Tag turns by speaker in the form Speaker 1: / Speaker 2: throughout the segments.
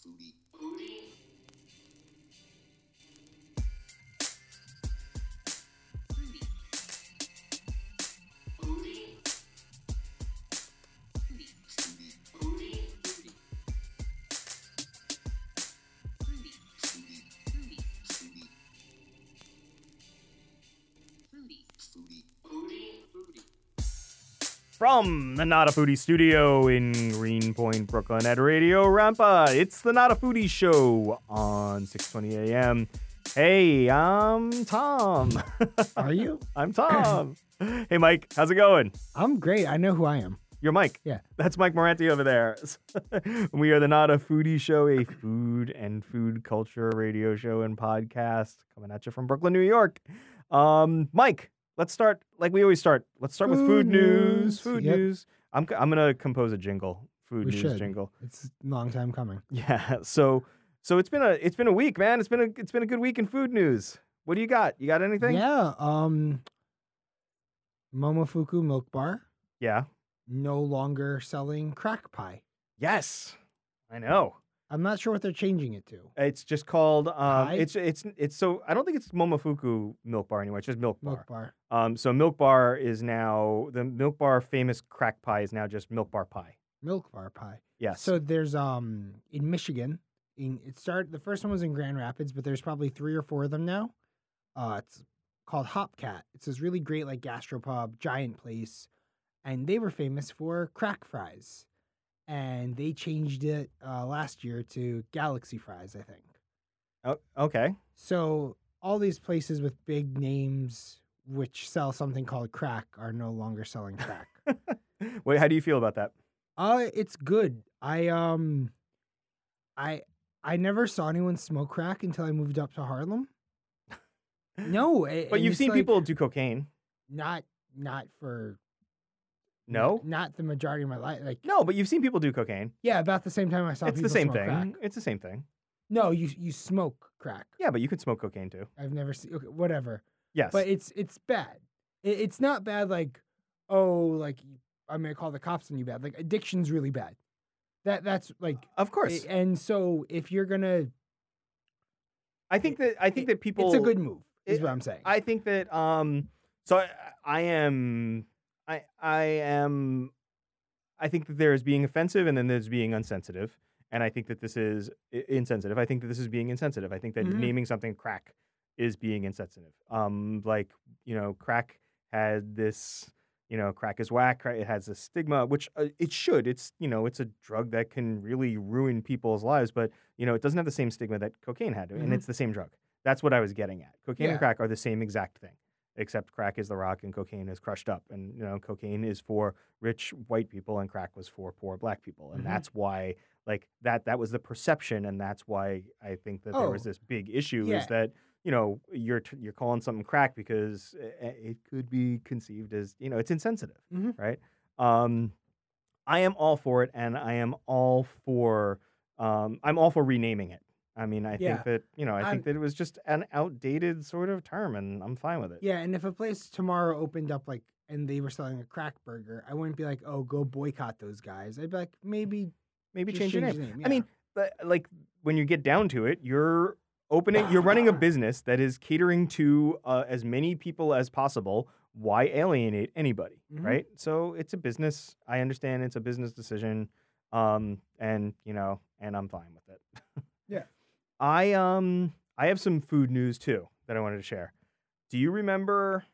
Speaker 1: foodie. From the Not a Foodie studio in Greenpoint, Brooklyn at Radio Rampa, it's the Not a Foodie show on 6:20 a.m. Hey, I'm Tom.
Speaker 2: Are you?
Speaker 1: I'm Tom. hey, Mike, how's it going?
Speaker 2: I'm great. I know who I am.
Speaker 1: You're Mike.
Speaker 2: Yeah.
Speaker 1: That's Mike Moranti over there. we are the Not a Foodie Show, a food and food culture radio show and podcast coming at you from Brooklyn, New York. Um, Mike, let's start like we always start. Let's start with food
Speaker 2: Food
Speaker 1: news.
Speaker 2: news.
Speaker 1: Food
Speaker 2: Yep.
Speaker 1: news. I'm I'm gonna compose a jingle. Food
Speaker 2: We
Speaker 1: news
Speaker 2: should.
Speaker 1: jingle.
Speaker 2: It's a long time coming.
Speaker 1: Yeah. So so it's been a it's been a week, man. It's been a it's been a good week in food news. What do you got? You got anything?
Speaker 2: Yeah. Um, Momofuku Milk Bar
Speaker 1: Yeah.
Speaker 2: no longer selling crack pie.
Speaker 1: Yes. I know.
Speaker 2: I'm not sure what they're changing it to.
Speaker 1: It's just called um it's it's it's so I don't think it's Momofuku milk bar anymore. It's just milk bar.
Speaker 2: Milk Bar.
Speaker 1: Um so milk bar is now the milk bar famous crack pie is now just milk bar pie.
Speaker 2: Milk Bar pie.
Speaker 1: Yes.
Speaker 2: So there's um in Michigan. In it started the first one was in Grand Rapids, but there's probably three or four of them now. Uh, it's called Hopcat. It's this really great like gastropub, giant place, and they were famous for crack fries, and they changed it uh, last year to Galaxy fries, I think.
Speaker 1: oh, okay.
Speaker 2: So all these places with big names which sell something called crack are no longer selling crack.
Speaker 1: Wait, how do you feel about that?
Speaker 2: Uh, it's good. I um, I I never saw anyone smoke crack until I moved up to Harlem. No, a-
Speaker 1: But you've seen
Speaker 2: like,
Speaker 1: people do cocaine.
Speaker 2: not not for
Speaker 1: No?
Speaker 2: not the majority of my life. Like
Speaker 1: No, but you've seen people do cocaine.
Speaker 2: yeah, about the same time I saw
Speaker 1: It's the same thing.
Speaker 2: crack.
Speaker 1: It's the same thing.
Speaker 2: No, you you smoke crack.
Speaker 1: Yeah, but you could smoke cocaine too.
Speaker 2: I've never seen. Okay, whatever.
Speaker 1: Yes.
Speaker 2: But it's it's bad. It, it's not bad like oh like I'm gonna call the cops on you bad. Like addiction's really bad. That that's like
Speaker 1: of course.
Speaker 2: a- and so if you're gonna
Speaker 1: I think that I think that people
Speaker 2: it's a good move is
Speaker 1: it-
Speaker 2: what I'm saying.
Speaker 1: I think that um so I, I am I I am I think that there is being offensive and then there's being unsensitive and I think that this is insensitive. I think that this is being insensitive. I think that
Speaker 2: Mhm.
Speaker 1: naming something crack is being insensitive. Um like, you know, crack had this you know, crack is whack. crack- It has a stigma, which uh, it should. It's you know, it's a drug that can really ruin people's lives, but you know, it doesn't have the same stigma that cocaine had, and
Speaker 2: Mhm.
Speaker 1: it's the same drug. That's what I was getting at. Cocaine and crack are the same exact thing, except crack is the rock and cocaine is crushed up. And you know, cocaine is for rich white people and crack was for poor black people. And
Speaker 2: Mhm.
Speaker 1: that's why like that that was the perception and that's why I think that there was
Speaker 2: Oh,
Speaker 1: this big issue
Speaker 2: yeah.
Speaker 1: is that you know, you're t- you're calling something crack because i- i- it could be conceived as, you know, it's insensitive,
Speaker 2: Mhm.
Speaker 1: right? Um I am all for it and I am all for um I'm all for renaming it. I mean, I
Speaker 2: Yeah.
Speaker 1: think that, you know, I
Speaker 2: I'm-
Speaker 1: think that it was just an outdated sort of term and I'm fine with it.
Speaker 2: yeah, and if a place tomorrow opened up like and they were selling a crack burger, I wouldn't be like, oh, go boycott those guys. I'd be like, maybe
Speaker 1: Maybe
Speaker 2: just
Speaker 1: change your name.
Speaker 2: the name.
Speaker 1: I mean, but, like when you get down to it, you're opening, you're running a business that is catering to uh, as many people as possible. Why alienate anybody,
Speaker 2: Mhm.
Speaker 1: right? So it's a business. I understand it's a business decision, um, and you know, and I'm fine with it.
Speaker 2: Yeah.
Speaker 1: I um, I have some food news too that I wanted to share. Do you remember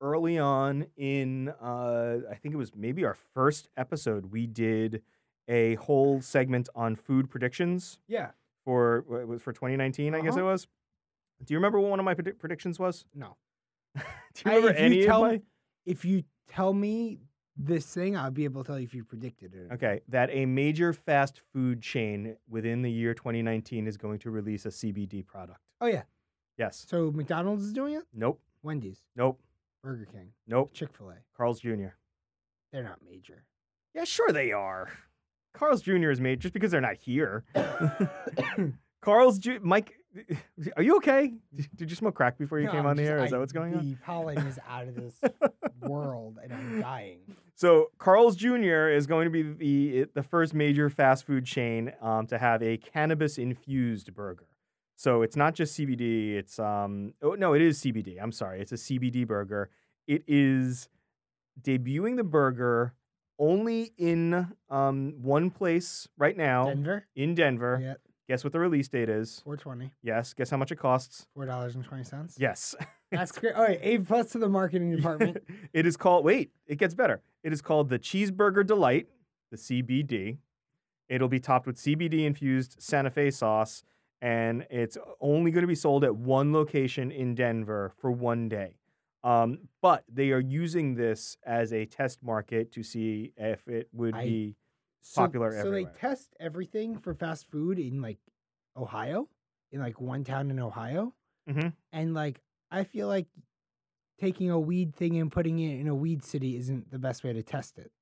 Speaker 1: early on in uh, I think it was maybe our first episode, we did a whole segment on food predictions
Speaker 2: yeah,
Speaker 1: for it was for 2019, I guess
Speaker 2: Uh-huh.
Speaker 1: it was. Do you remember what one of my predi- predictions was?
Speaker 2: no.
Speaker 1: Do you remember
Speaker 2: if you
Speaker 1: any
Speaker 2: tell-
Speaker 1: of my?
Speaker 2: If you tell me this thing, I'll be able to tell you if you predicted it. or not.
Speaker 1: Okay, that a major fast food chain within the year 2019 is going to release a CBD product.
Speaker 2: Oh yeah.
Speaker 1: Yes.
Speaker 2: So McDonald's is doing it.
Speaker 1: Nope.
Speaker 2: Wendy's,
Speaker 1: Nope.
Speaker 2: Burger King,
Speaker 1: Nope.
Speaker 2: Chick Fil A.
Speaker 1: Carl's Jr.
Speaker 2: They're not major.
Speaker 1: Yeah, sure they are. Carl's Jr. is made just because they're not here. Carl's Jr. Mike, are you okay? Did you smoke crack before you
Speaker 2: No,
Speaker 1: came
Speaker 2: I'm
Speaker 1: on the air? Is
Speaker 2: I-
Speaker 1: that what's going on?
Speaker 2: The pollen is out of this world, and I'm dying.
Speaker 1: So Carl's Jr. is going to be the the first major fast food chain um, to have a cannabis infused burger. So it's not just CBD. It's um oh no, it is CBD. I'm sorry, it's a CBD burger. It is debuting the burger only in um one place right now
Speaker 2: Denver.
Speaker 1: in Denver.
Speaker 2: Yeah,
Speaker 1: Guess what the release date is?
Speaker 2: four twenty.
Speaker 1: Yes. Guess how much it costs?
Speaker 2: Four dollars and twenty cents.
Speaker 1: Yes.
Speaker 2: That's great. All right, A plus to the marketing department.
Speaker 1: it is called, wait, it gets better. It is called the Cheeseburger Delight, the CBD. It'll be topped with CBD infused Santa Fe sauce, and it's only going to be sold at one location in Denver for one day. Um, but they are using this as a test market to see if it would
Speaker 2: I-
Speaker 1: be Popular
Speaker 2: So,
Speaker 1: everywhere.
Speaker 2: they test everything for fast food in like Ohio, in like one town in Ohio,
Speaker 1: Mhm.
Speaker 2: and like I feel like taking a weed thing and putting it in a weed city isn't the best way to test it,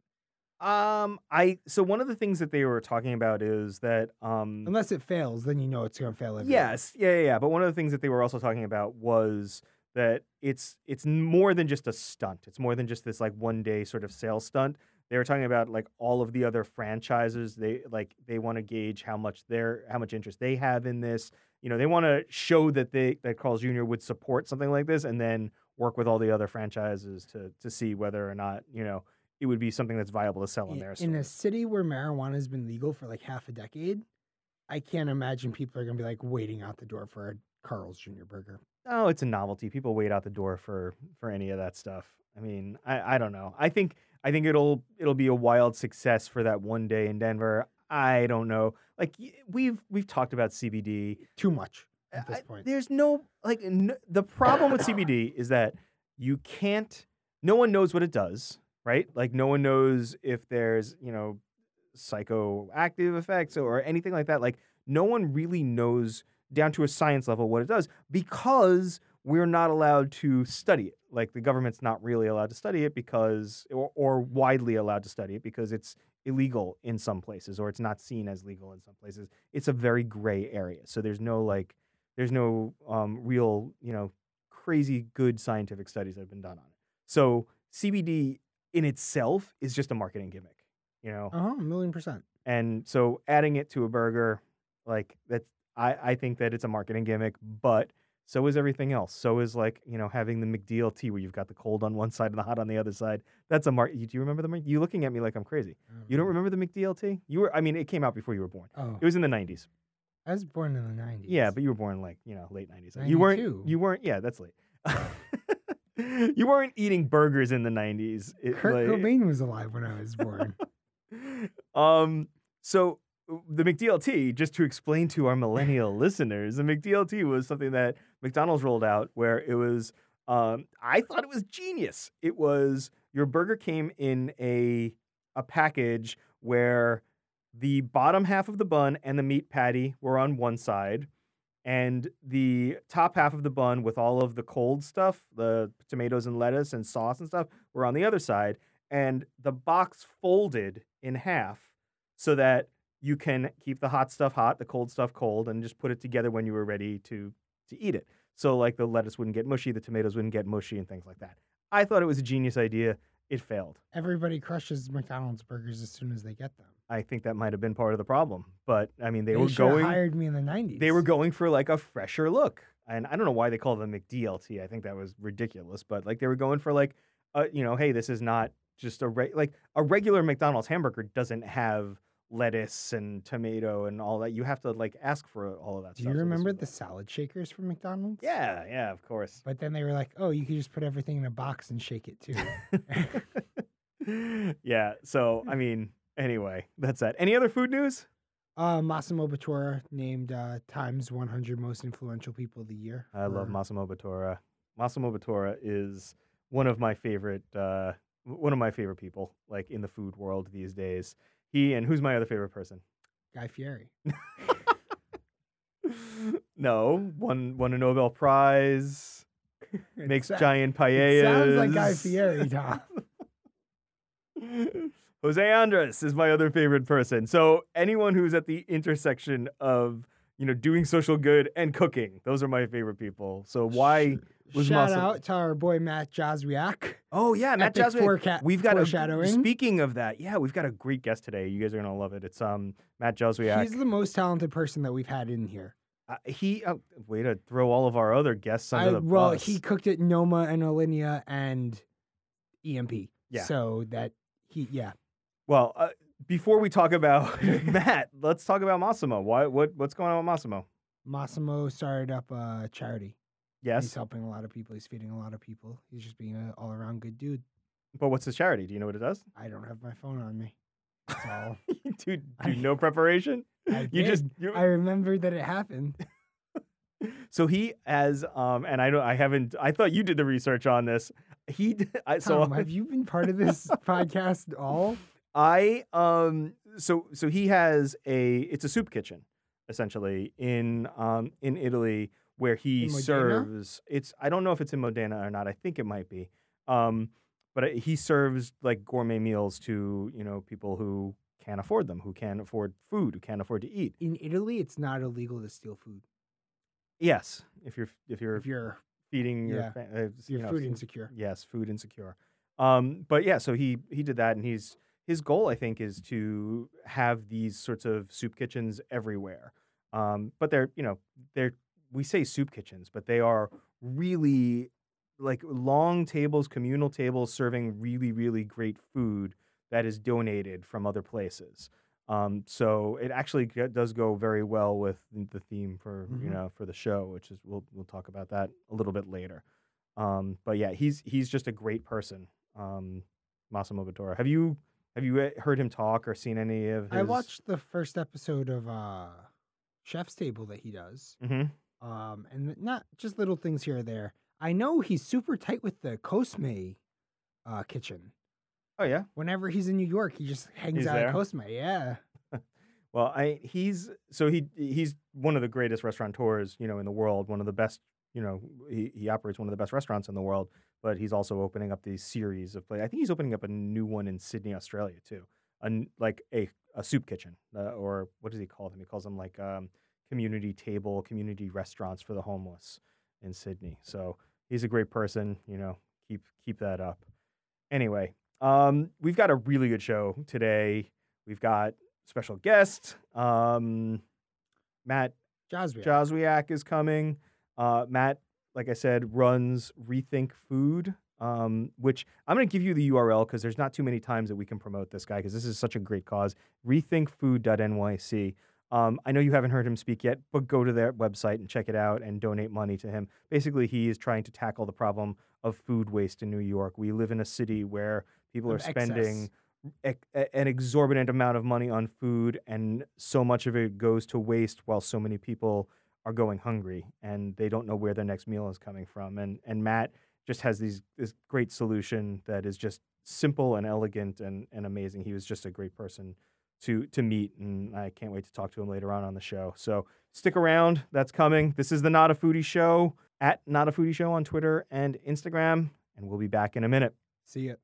Speaker 1: Um, I so one of the things that they were talking about is that um
Speaker 2: unless it fails. Then you know it's gonna fail. Everywhere.
Speaker 1: Yes, yeah, yeah, yeah. But one of the things that they were also talking about was that it's it's more than just a stunt. It's more than just this like one day sort of sales stunt. They were talking about like all of the other franchises. They like they want to gauge how much their how much interest they have in this. You know, they want to show that they that Carl's Jr. would support something like this, and then work with all the other franchises to to see whether or not you know it would be something that's viable to sell in
Speaker 2: in,
Speaker 1: their
Speaker 2: in a city where marijuana has been legal for like half a decade, I can't imagine people are gonna be like waiting out the door for a Carl's Jr. burger.
Speaker 1: Oh, it's a novelty. People wait out the door for for any of that stuff. I mean, I, I don't know. I think I think it'll it'll be a wild success for that one day in Denver. I don't know. Like we've we've talked about CBD.
Speaker 2: Too much at this
Speaker 1: I-
Speaker 2: point.
Speaker 1: there's no like n- the problem with CBD is that you can't. No one knows what it does, right? Like no one knows if there's you know psychoactive effects or anything like that. Like no one really knows down to a science level what it does because we're not allowed to study it. Like the government's not really allowed to study it because, or, or widely allowed to study it because it's illegal in some places or it's not seen as legal in some places. It's a very gray area. So there's no like, there's no um, real, you know, crazy good scientific studies that have been done on it. So CBD in itself is just a marketing gimmick, you know?
Speaker 2: Uh huh, a million percent.
Speaker 1: And so adding it to a burger, like that's I, I think that it's a marketing gimmick, but so is everything else. So is like, you know, having the McDLT where you've got the cold on one side and the hot on the other side. That's a mark. Do you remember the You looking at me like I'm crazy. You don't remember the McDLT? You were, I mean, it came out before you were born.
Speaker 2: Oh,
Speaker 1: It was in the 90s.
Speaker 2: I was born in the nineties.
Speaker 1: Yeah, but you were born like, you know, late 90s. You weren't, you weren't, yeah, that's late. you weren't eating burgers in the 90s. It,
Speaker 2: Kurt
Speaker 1: like-
Speaker 2: Cobain was alive when I was born.
Speaker 1: um, so uh, the McDLT, just to explain to our millennial listeners, the McDLT was something that McDonald's rolled out where it was. Um, I thought it was genius. It was your burger came in a a package where the bottom half of the bun and the meat patty were on one side, and the top half of the bun with all of the cold stuff, the tomatoes and lettuce and sauce and stuff, were on the other side. And the box folded in half so that you can keep the hot stuff hot, the cold stuff cold, and just put it together when you were ready to to eat it. So like the lettuce wouldn't get mushy, the tomatoes wouldn't get mushy, and things like that. I thought it was a genius idea. It failed.
Speaker 2: Everybody crushes McDonald's burgers as soon as they get them.
Speaker 1: I think that might have been part of the problem. But I mean, they, were going.
Speaker 2: hired me in the nineties.
Speaker 1: They were going for like a fresher look, and I don't know why they called them McDLT. I think that was ridiculous. But like they were going for like, uh, you know, hey, this is not just a re- like a regular McDonald's hamburger doesn't have lettuce and tomato and all that. You have to like ask for all of that.
Speaker 2: Do
Speaker 1: stuff.
Speaker 2: you remember
Speaker 1: was
Speaker 2: the salad shakers from McDonald's?
Speaker 1: Yeah, yeah, of course.
Speaker 2: But then they were like, "Oh, you could just put everything in a box and shake it too."
Speaker 1: yeah. So I mean, anyway, that's that. Any other food news?
Speaker 2: uh, Massimo Bottura named uh, Times 100 most influential people of the year.
Speaker 1: I love Massimo Bottura. Massimo Bottura is one of my favorite uh one of my favorite people like in the food world these days. He and who's my other favorite person?
Speaker 2: Guy Fieri.
Speaker 1: no, won won a Nobel Prize, makes
Speaker 2: sa-
Speaker 1: giant
Speaker 2: it
Speaker 1: paellas.
Speaker 2: Sounds like Guy Fieri, Tom.
Speaker 1: Jose Andres is my other favorite person. So anyone who's at the intersection of you know doing social good and cooking, those are my favorite people. So why was
Speaker 2: Shout
Speaker 1: Massimo.
Speaker 2: out to our boy Matt Jozwiak.
Speaker 1: Oh yeah, Matt
Speaker 2: Epic
Speaker 1: We've got a,
Speaker 2: foreshadowing.
Speaker 1: speaking of that, yeah, we've got a great guest today. You guys are gonna love it. It's um Matt Jozwiak.
Speaker 2: He's the most talented person that we've had in here.
Speaker 1: Uh, he uh, way to throw all of our other guests under
Speaker 2: I,
Speaker 1: the
Speaker 2: well,
Speaker 1: bus.
Speaker 2: Well, he cooked at Noma and Alinea and EMP.
Speaker 1: Yeah.
Speaker 2: So that he, yeah.
Speaker 1: Well, uh, before we talk about Matt, let's talk about Massimo. Why? What? What's going on with Massimo?
Speaker 2: Massimo started up a charity. He's helping a lot of people. He's feeding a lot of people. He's just being an all around good dude.
Speaker 1: but what's his charity? Do you know what it does?
Speaker 2: I don't have my phone on me. That's all.
Speaker 1: do do
Speaker 2: I-
Speaker 1: no prepreparation.
Speaker 2: I
Speaker 1: You just
Speaker 2: did.
Speaker 1: you,
Speaker 2: I remembered that it happened.
Speaker 1: so he has um and I don't I haven't I thought you did the research on this. He I, so
Speaker 2: Tom, have you been part of this podcast at all?
Speaker 1: I um so so he has a it's a soup kitchen essentially in um in Italy where he serves it's I don't know if it's in Modena or not I think it might be um but he serves like gourmet meals to you know people who can't afford them who can't afford food who can't afford to eat
Speaker 2: In Italy, it's not illegal to steal food
Speaker 1: yes if you're if you're
Speaker 2: if you're
Speaker 1: feeding your
Speaker 2: yeah,
Speaker 1: fa- uh,
Speaker 2: you're
Speaker 1: you know,
Speaker 2: food insecure.
Speaker 1: Yes, food insecure. Um, but yeah, so he he did that, and he's his goal, I think, is to have these sorts of soup kitchens everywhere. Um, but they're you know they're we say soup kitchens, but they are really like long tables, communal tables, serving really really great food that is donated from other places. Um, so it actually does go very well with the theme for you
Speaker 2: Mhm.
Speaker 1: know for the show, which is we'll we'll talk about that a little bit later. Um, but yeah, he's he's just a great person, um, Massimo Bottura. Have you have you uh, heard him talk or seen any of his?
Speaker 2: I watched the first episode of uh, Chef's Table that he does,
Speaker 1: hmm
Speaker 2: um, and not just little things here or there. I know he's super tight with the Cosme uh, kitchen.
Speaker 1: Oh yeah.
Speaker 2: Whenever he's in New York, he just hangs
Speaker 1: He's
Speaker 2: out
Speaker 1: there?
Speaker 2: at Cosme. Yeah,
Speaker 1: Well, I he's so he he's one of the greatest restaurateurs you know in the world. One of the best. You know, he, he operates one of the best restaurants in the world. But he's also opening up these series of play. I think he's opening up a new one in Sydney, Australia too. A like a a soup kitchen, uh, or what does he call them? He calls them like um, community table, community restaurants for the homeless in Sydney. So he's a great person. You know, keep keep that up. Anyway, um, we've got a really good show today. We've got special guest, um, Matt
Speaker 2: Jozwiak.
Speaker 1: Jozwiak is coming. Uh, Matt, like I said, runs Rethink Food, um, which I'm going to give you the URL because there's not too many times that we can promote this guy because this is such a great cause. Rethinkfood.nyc. Um, I know you haven't heard him speak yet, but go to their website and check it out and donate money to him. Basically, he is trying to tackle the problem of food waste in New York. We live in a city where people are
Speaker 2: Of
Speaker 1: spending an exorbitant amount of money on food, and so much of it goes to waste while so many people are going hungry and they don't know where their next meal is coming from. And and Matt just has these this great solution that is just simple and elegant and, and amazing. He was just a great person to to meet, and I can't wait to talk to him later on on the show. So stick around. That's coming. This is the Not a Foodie Show at Not a Foodie Show on Twitter and Instagram, and we'll be back in a minute.
Speaker 2: See ya.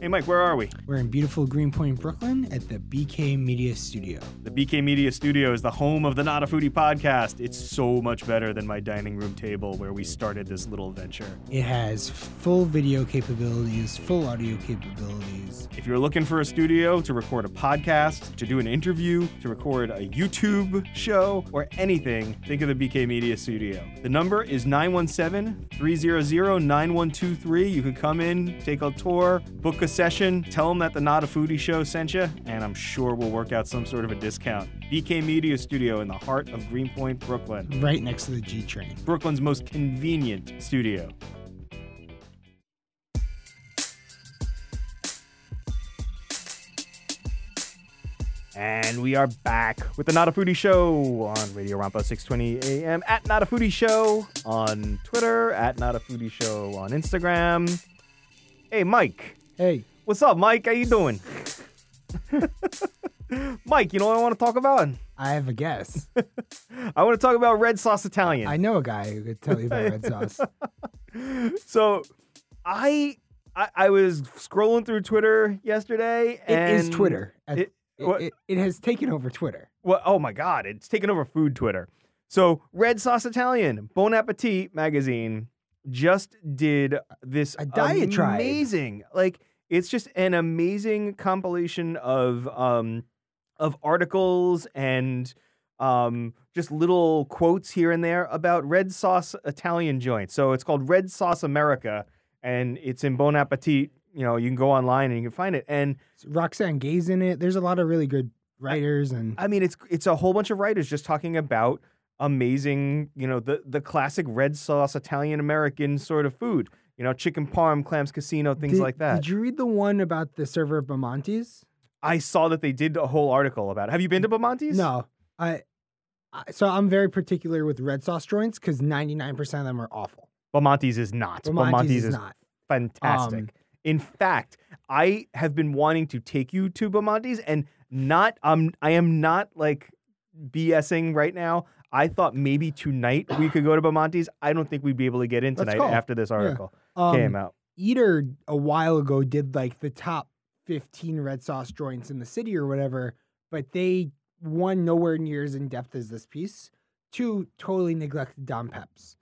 Speaker 1: Hey, Mike, where are we?
Speaker 2: We're in beautiful Greenpoint, Brooklyn, at the BK Media Studio.
Speaker 1: The BK Media Studio is the home of the Not a Foodie podcast. It's so much better than my dining room table where we started this little venture.
Speaker 2: It has full video capabilities, full audio capabilities.
Speaker 1: If you're looking for a studio to record a podcast, to do an interview, to record a YouTube show, or anything, think of the BK Media Studio. The number is 917 300 9123. You can come in, take a tour, book a session, tell them that the Not a Foodie Show sent you, and I'm sure we'll work out some sort of a discount. BK Media Studio in the heart of Greenpoint, Brooklyn.
Speaker 2: Right next to the G train.
Speaker 1: Brooklyn's most convenient studio. And we are back with the Not a Foodie Show on Radio Rampa 620 AM at Not a Foodie Show on Twitter, at Not a Foodie Show on Instagram. Hey, Mike.
Speaker 2: Hey,
Speaker 1: What's up, Mike? How you doing? Mike, you know what I want to talk about?
Speaker 2: I have a guess.
Speaker 1: I want to talk about red sauce Italian.
Speaker 2: I know a guy who could tell you about red sauce.
Speaker 1: so I, I I was scrolling through Twitter yesterday
Speaker 2: It is Twitter.
Speaker 1: It-
Speaker 2: It,
Speaker 1: What-
Speaker 2: it, it has taken over Twitter.
Speaker 1: Well, oh my God, it's taken over food Twitter. So, Red Sauce Italian, Bon Appetit magazine just did this
Speaker 2: A diatribe.
Speaker 1: amazing, like it's just an amazing compilation of um of articles and um just little quotes here and there about Red Sauce Italian joints. So it's called Red Sauce America, and it's in Bon Appetit. You know, you can go online and you can find it. And
Speaker 2: Roxane Gay's in it. There's a lot of really good writers and
Speaker 1: I mean, it's it's a whole bunch of writers just talking about amazing, you know, the the classic red sauce Italian American sort of food. You know, chicken parm, clams casino, things
Speaker 2: Did-
Speaker 1: like that.
Speaker 2: Did you read the one about the server of Bamontes?
Speaker 1: I saw that they did a whole article about it. Have you been to Bamontes?
Speaker 2: No, I, I. So I'm very particular with red sauce joints because 99% of them are awful.
Speaker 1: Bamontes is not.
Speaker 2: Bamontes is,
Speaker 1: is
Speaker 2: not.
Speaker 1: fantastic.
Speaker 2: Um,
Speaker 1: In fact, I have been wanting to take you to Bamontes and not um I am not like BSing right now. I thought maybe tonight we could go to Bamontes. I don't think we'd be able to get in tonight after this article
Speaker 2: Um,
Speaker 1: came out.
Speaker 2: Eater a while ago did like the top 15 red sauce joints in the city or whatever, but they one nowhere near as in depth as this piece. Two totally neglected Don Peps,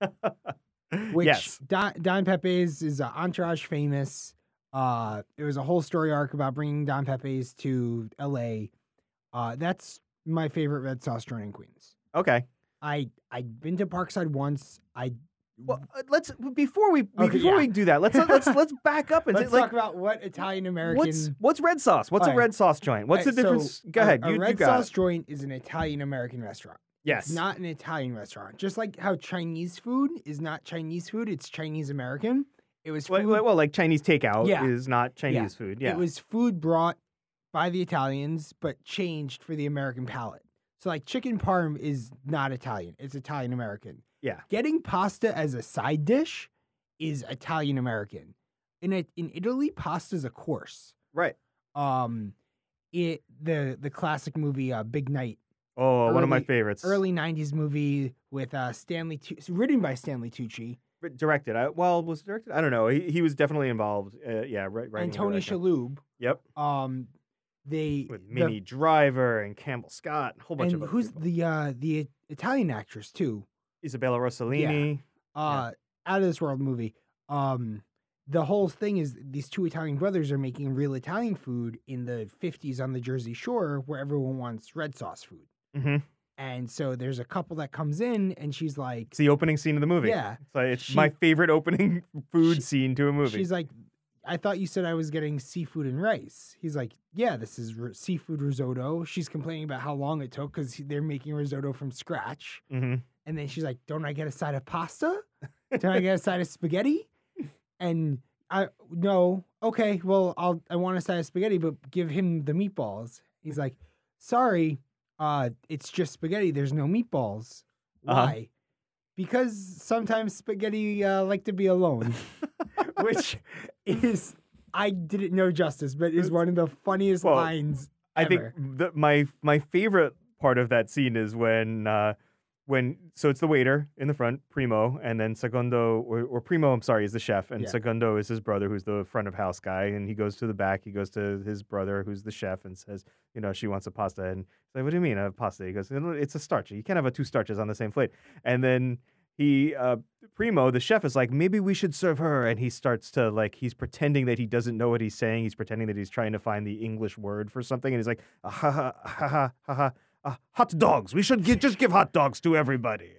Speaker 2: which
Speaker 1: yes.
Speaker 2: Don, Don Peppe's is uh, Entourage famous. Uh, it was a whole story arc about bringing Don Peppe's to L.A. Uh, that's my favorite red sauce joint in Queens.
Speaker 1: Okay.
Speaker 2: I I've been to Parkside once. I
Speaker 1: Well, uh, let's before we
Speaker 2: Okay,
Speaker 1: before
Speaker 2: yeah.
Speaker 1: we do that, let's let's let's back up and
Speaker 2: let's
Speaker 1: say, like
Speaker 2: talk about what Italian American.
Speaker 1: what's what's red sauce? What's a red sauce joint? What's the
Speaker 2: Alright, so
Speaker 1: difference? Go ahead.
Speaker 2: A,
Speaker 1: you, you
Speaker 2: red
Speaker 1: got
Speaker 2: sauce
Speaker 1: it.
Speaker 2: joint is an Italian American restaurant.
Speaker 1: Yes.
Speaker 2: It's not an Italian restaurant. Just like how Chinese food is not Chinese food, it's Chinese American. It was
Speaker 1: well,
Speaker 2: food.
Speaker 1: well, well, like Chinese takeout
Speaker 2: Yeah.
Speaker 1: is not Chinese food. Yeah.
Speaker 2: It was food brought by the Italians, but changed for the American palate. So like chicken parm is not Italian; it's Italian American.
Speaker 1: Yeah.
Speaker 2: Getting pasta as a side dish is Italian American. In it, in Italy, pasta's a course.
Speaker 1: right.
Speaker 2: Um, it the the classic movie uh, Big Night
Speaker 1: Oh, one of my favorites.
Speaker 2: early '90s movie with uh, Stanley, Tu- written by Stanley Tucci
Speaker 1: R- directed. I, well, was it directed? I don't know. He, he was definitely involved. Uh, yeah, right. right.
Speaker 2: and Tony Shalhoub.
Speaker 1: Yep.
Speaker 2: Um, they
Speaker 1: With
Speaker 2: the-
Speaker 1: Driver and Campbell Scott, a whole bunch
Speaker 2: and
Speaker 1: of other
Speaker 2: who's
Speaker 1: people.
Speaker 2: the uh, the Italian actress too?
Speaker 1: Isabella Rossellini.
Speaker 2: Uh, out of this world movie. Um, the whole thing is these two Italian brothers are making real Italian food in the 50s on the Jersey Shore, where everyone wants red sauce food.
Speaker 1: Mm-hmm.
Speaker 2: And so there's a couple that comes in, and she's like,
Speaker 1: It's the opening scene of the movie.
Speaker 2: Yeah.
Speaker 1: It's, like, it's
Speaker 2: She-
Speaker 1: my favorite opening food
Speaker 2: She-
Speaker 1: scene to a movie.
Speaker 2: She's like, I thought you said I was getting seafood and rice. He's like, Yeah, this is r- seafood risotto. She's complaining about how long it took because they're making risotto from scratch.
Speaker 1: mm-hmm.
Speaker 2: And then she's like, Don't I get a side of pasta? Don't I get a side of spaghetti? And I, no, okay, well, I'll, I want a side of spaghetti, but give him the meatballs. He's like, Sorry, uh, it's just spaghetti. There's no meatballs.
Speaker 1: Uh-huh.
Speaker 2: Why? Because sometimes spaghetti uh, like to be alone which is I didn't know justice, but is one of the funniest
Speaker 1: Well,
Speaker 2: lines.
Speaker 1: I think
Speaker 2: ever.
Speaker 1: the, my my favorite part of that scene is when uh, when so it's the waiter in the front, Primo, and then Segundo or, or Primo, I'm sorry, is the chef, and
Speaker 2: Yeah.
Speaker 1: Segundo is his brother, who's the front of house guy, and he goes to the back. He goes to his brother, who's the chef, and says, you know, she wants a pasta, and he's like, what do you mean a pasta? He goes, it's a starch. You can't have a two starches on the same plate, and then. He uh Primo, the chef, is like, maybe we should serve her, and he starts to like, he's pretending that he doesn't know what he's saying. He's pretending that he's trying to find the English word for something, and he's like, ah, ha ha ha ha ha ha, uh, hot dogs. We should just give hot dogs to everybody.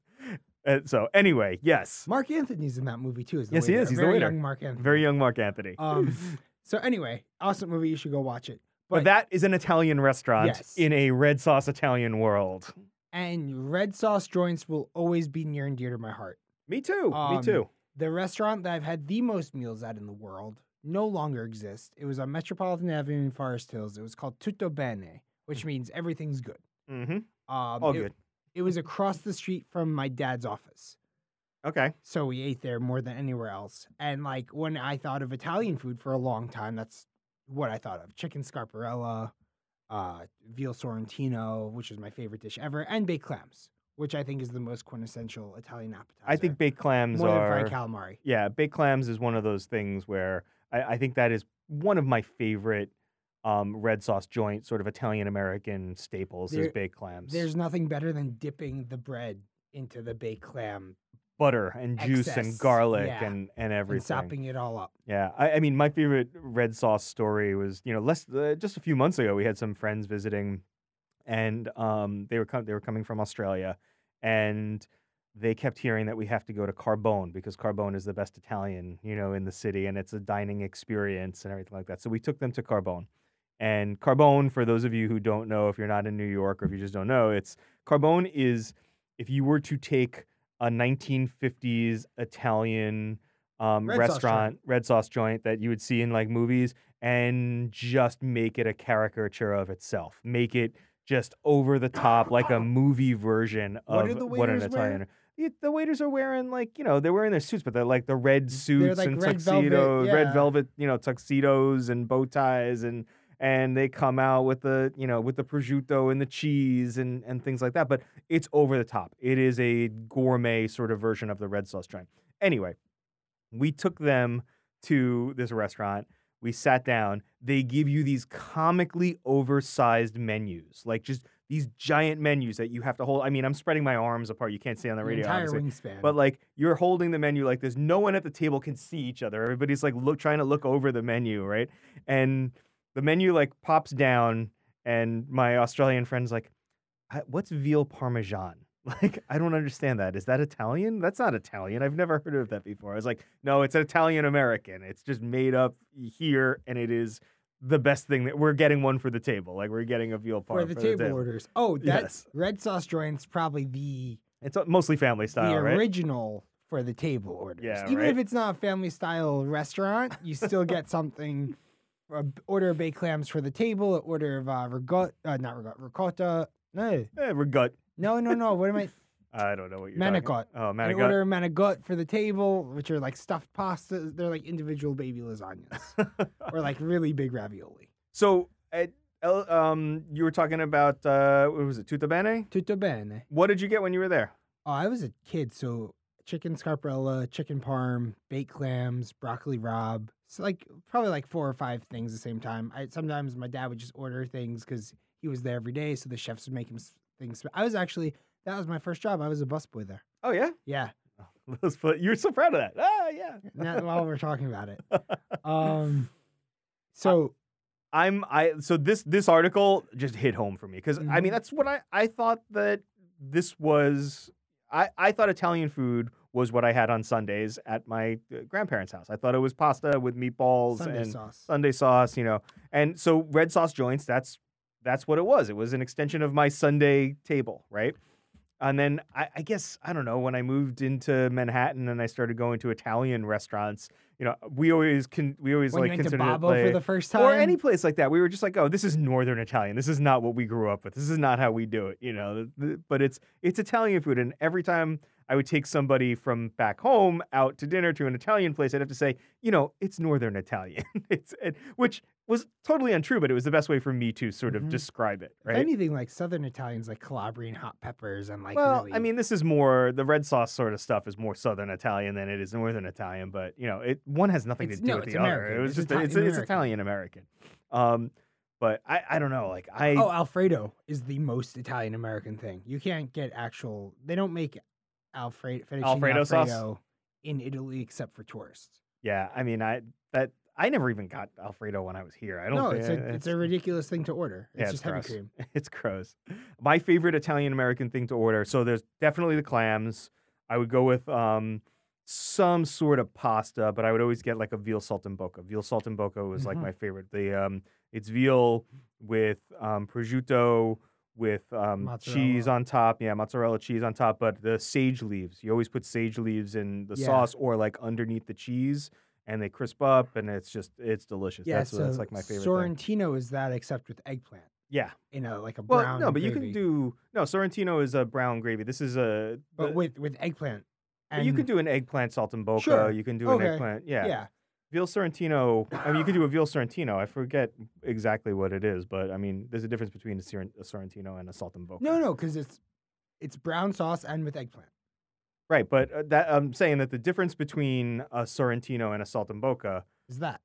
Speaker 1: and so anyway, yes,
Speaker 2: Marc Anthony's in that movie too. As the
Speaker 1: Yes, he is. He's the
Speaker 2: very
Speaker 1: waiter.
Speaker 2: young Marc Anthony.
Speaker 1: very young Marc Anthony.
Speaker 2: Um, so anyway, awesome movie. You should go watch it.
Speaker 1: but,
Speaker 2: but-
Speaker 1: that is an Italian restaurant
Speaker 2: Yes.
Speaker 1: in a red sauce Italian world.
Speaker 2: And red sauce joints will always be near and dear to my heart.
Speaker 1: Me too. Me
Speaker 2: Um,
Speaker 1: too.
Speaker 2: The restaurant that I've had the most meals at in the world no longer exists. It was on Metropolitan Avenue in Forest Hills. It was called Tutto Bene, which means everything's good.
Speaker 1: Mm-hmm.
Speaker 2: Um,
Speaker 1: All
Speaker 2: it-
Speaker 1: good.
Speaker 2: It was across the street from my dad's office.
Speaker 1: Okay.
Speaker 2: So we ate there more than anywhere else. And like when I thought of Italian food for a long time, that's what I thought of. Chicken scarparella, uh, veal sorrentino, which is my favorite dish ever, and baked clams, which I think is the most quintessential Italian appetizer.
Speaker 1: I think baked clams
Speaker 2: more
Speaker 1: are.
Speaker 2: than fried calamari.
Speaker 1: yeah, baked clams is one of those things where I, I think that is one of my favorite um, red sauce joint, sort of Italian American staples
Speaker 2: There-
Speaker 1: is baked clams.
Speaker 2: There's nothing better than dipping the bread into the baked clam
Speaker 1: butter and juice and garlic
Speaker 2: yeah,
Speaker 1: and and
Speaker 2: and
Speaker 1: everything.
Speaker 2: sopping it all up.
Speaker 1: Yeah, I, I mean, my favorite red sauce story was, you know, less uh, just a few months ago. We had some friends visiting, and um, they were com- they were coming from Australia, and they kept hearing that we have to go to Carbone because Carbone is the best Italian, you know, in the city, and it's a dining experience and everything like that. So we took them to Carbone, and Carbone, for those of you who don't know, if you're not in New York or if you just don't know, it's Carbone is if you were to take a 1950s Italian um,
Speaker 2: Red sauce
Speaker 1: restaurant, red sauce joint that you would see in like movies, and just make it a caricature of itself. Make it just over the top, like a movie version of
Speaker 2: the
Speaker 1: what an
Speaker 2: waiters wearing?
Speaker 1: Italian. It- the waiters are wearing like you know they're wearing their suits, but they're like the red suits
Speaker 2: like
Speaker 1: and
Speaker 2: red velvet,
Speaker 1: tuxedos, red velvet, you know, tuxedos and bow ties and and they come out with the you know with the prosciutto and the cheese and and things like that. But it's over the top. It is a gourmet sort of version of the red sauce joint. Anyway, we took them to this restaurant. We sat down. They give you these comically oversized menus, like just these giant menus that you have to hold. I mean, I'm spreading my arms apart. You can't see on the radio,
Speaker 2: entire
Speaker 1: obviously.
Speaker 2: wingspan.
Speaker 1: But like you're holding the menu like this. No one at the table can see each other. Everybody's like look trying to look over the menu, right? And the menu like pops down, and my Australian friend's like, "What's veal parmesan?" Like I don't understand that. Is that Italian? That's not Italian. I've never heard of that before. I was like, "No, it's Italian American. It's just made up here, and it is." The best thing that we're getting one for the table, like we're getting a veal parmesan.
Speaker 2: for
Speaker 1: parm
Speaker 2: the table orders. Oh, that's
Speaker 1: Yes.
Speaker 2: red sauce joint's probably the
Speaker 1: It's mostly family style,
Speaker 2: the
Speaker 1: right?
Speaker 2: original for the table orders.
Speaker 1: Yeah,
Speaker 2: Even
Speaker 1: right?
Speaker 2: if it's not a family style restaurant, you still get something. A order of baked clams for the table. An order of uh, ricotta, uh, not ricotta, ricotta. No,
Speaker 1: Eh, regut.
Speaker 2: no, no, no. What am I?
Speaker 1: I don't know what you're
Speaker 2: Manigot.
Speaker 1: talking. Oh,
Speaker 2: An order of manigot for the table, which are like stuffed pastas. They're like individual baby lasagnas or like really big ravioli.
Speaker 1: so, at, um, you were talking about uh, what was it, Tutto Bene?
Speaker 2: Tutto bene.
Speaker 1: What did you get when you were there?
Speaker 2: Oh, I was a kid, so chicken scarpella, chicken parm, baked clams, broccoli rabe. So like probably like four or five things at the same time. I sometimes my dad would just order things because he was there every day, so the chefs would make him things. I was actually that was my first job. I was a busboy there.
Speaker 1: Oh yeah,
Speaker 2: Yeah,
Speaker 1: Those fl- you're so proud of that. Ah, yeah.
Speaker 2: not while we're talking about it. Um, so
Speaker 1: I'm I so this this article just hit home for me because I mean
Speaker 2: Mhm.
Speaker 1: that's what I I thought that this was I I thought Italian food was what I had on Sundays at my uh, grandparents' house. I thought it was pasta with meatballs
Speaker 2: Sunday
Speaker 1: and
Speaker 2: sauce.
Speaker 1: Sunday sauce, you know. And so red sauce joints, that's that's what it was. It was an extension of my Sunday table, right? And then I, I guess I don't know when I moved into Manhattan and I started going to Italian restaurants. You know, we always can we always
Speaker 2: when
Speaker 1: like
Speaker 2: you went to
Speaker 1: considered it
Speaker 2: Babbo
Speaker 1: like,
Speaker 2: for the first time,
Speaker 1: or any place like that. We were just like, oh, this is Northern Italian. This is not what we grew up with. This is not how we do it, you know. But it's it's Italian food, and every time I would take somebody from back home out to dinner to an Italian place, I'd have to say, you know, it's Northern Italian. it's it, which was totally untrue, but it was the best way for me to sort of
Speaker 2: Mhm.
Speaker 1: describe it,
Speaker 2: If anything like Southern Italians, like Calabrian hot peppers and like
Speaker 1: well,
Speaker 2: really,
Speaker 1: I mean, this is more the red sauce sort of stuff is more Southern Italian than it is Northern Italian, but you know, it one has nothing
Speaker 2: It's-
Speaker 1: to do
Speaker 2: no,
Speaker 1: with the other. It was
Speaker 2: It's
Speaker 1: just
Speaker 2: Ita-
Speaker 1: it's, it's Italian American. Um, but I I don't know, like I
Speaker 2: Oh, Alfredo is the most Italian American thing. You can't get actual. They don't make Alfredo fettuccine
Speaker 1: Alfredo sauce?
Speaker 2: In Italy except for tourists.
Speaker 1: Yeah, I mean, I that I never even got Alfredo when I was here. I don't.
Speaker 2: No,
Speaker 1: think,
Speaker 2: it's a it's a ridiculous thing to order. It's
Speaker 1: yeah,
Speaker 2: just heavy
Speaker 1: gross.
Speaker 2: cream.
Speaker 1: It's gross. My favorite Italian American thing to order. So there's definitely the clams. I would go with um some sort of pasta, but I would always get like a veal saltimbocca. Veal saltimbocca was like
Speaker 2: Mhm.
Speaker 1: my favorite. The um it's veal with um prosciutto with um cheese on top. Yeah, mozzarella cheese on top, but the sage leaves. You always put sage leaves in the
Speaker 2: Yeah.
Speaker 1: sauce or like underneath the cheese and they crisp up and it's just it's delicious.
Speaker 2: Yeah,
Speaker 1: that's
Speaker 2: so
Speaker 1: that's like my favorite thing.
Speaker 2: Sorrentino is that except with eggplant
Speaker 1: Yeah.
Speaker 2: in a like a brown.
Speaker 1: Well, no, but you can do no. Sorrentino is a brown gravy. This is a.
Speaker 2: but
Speaker 1: the-
Speaker 2: with with eggplant.
Speaker 1: but you can do an eggplant saltimbocca.
Speaker 2: Sure.
Speaker 1: You can do an eggplant. Yeah.
Speaker 2: yeah.
Speaker 1: Veal Sorrentino. I mean, you can do a veal Sorrentino. I forget exactly what it is, but I mean, there's a difference between a Sorrentino and a saltimbocca.
Speaker 2: No, no, because it's it's brown sauce and with eggplant.
Speaker 1: Right, but uh, that I'm saying that the difference between a Sorrentino and a Salt and saltimbocca
Speaker 2: Is that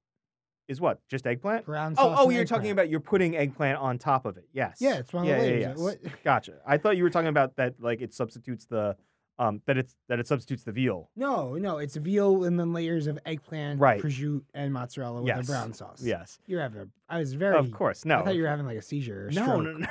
Speaker 1: is what? Just eggplant?
Speaker 2: Brown
Speaker 1: Oh,
Speaker 2: sauce.
Speaker 1: oh,
Speaker 2: and
Speaker 1: you're talking about you're putting eggplant on top of it. Yes.
Speaker 2: Yeah, it's one of
Speaker 1: yeah,
Speaker 2: the
Speaker 1: yeah,
Speaker 2: layers.
Speaker 1: yes.
Speaker 2: What-
Speaker 1: Gotcha. I thought you were talking about that like it substitutes the um that it's that it substitutes the veal.
Speaker 2: No, no, it's veal and then layers of eggplant,
Speaker 1: Right.
Speaker 2: prosciutto, and mozzarella with
Speaker 1: Yes.
Speaker 2: a brown sauce.
Speaker 1: Yes.
Speaker 2: You're having. A, I was very.
Speaker 1: Of course. No.
Speaker 2: I thought you were having like a seizure. Or
Speaker 1: no, no, no.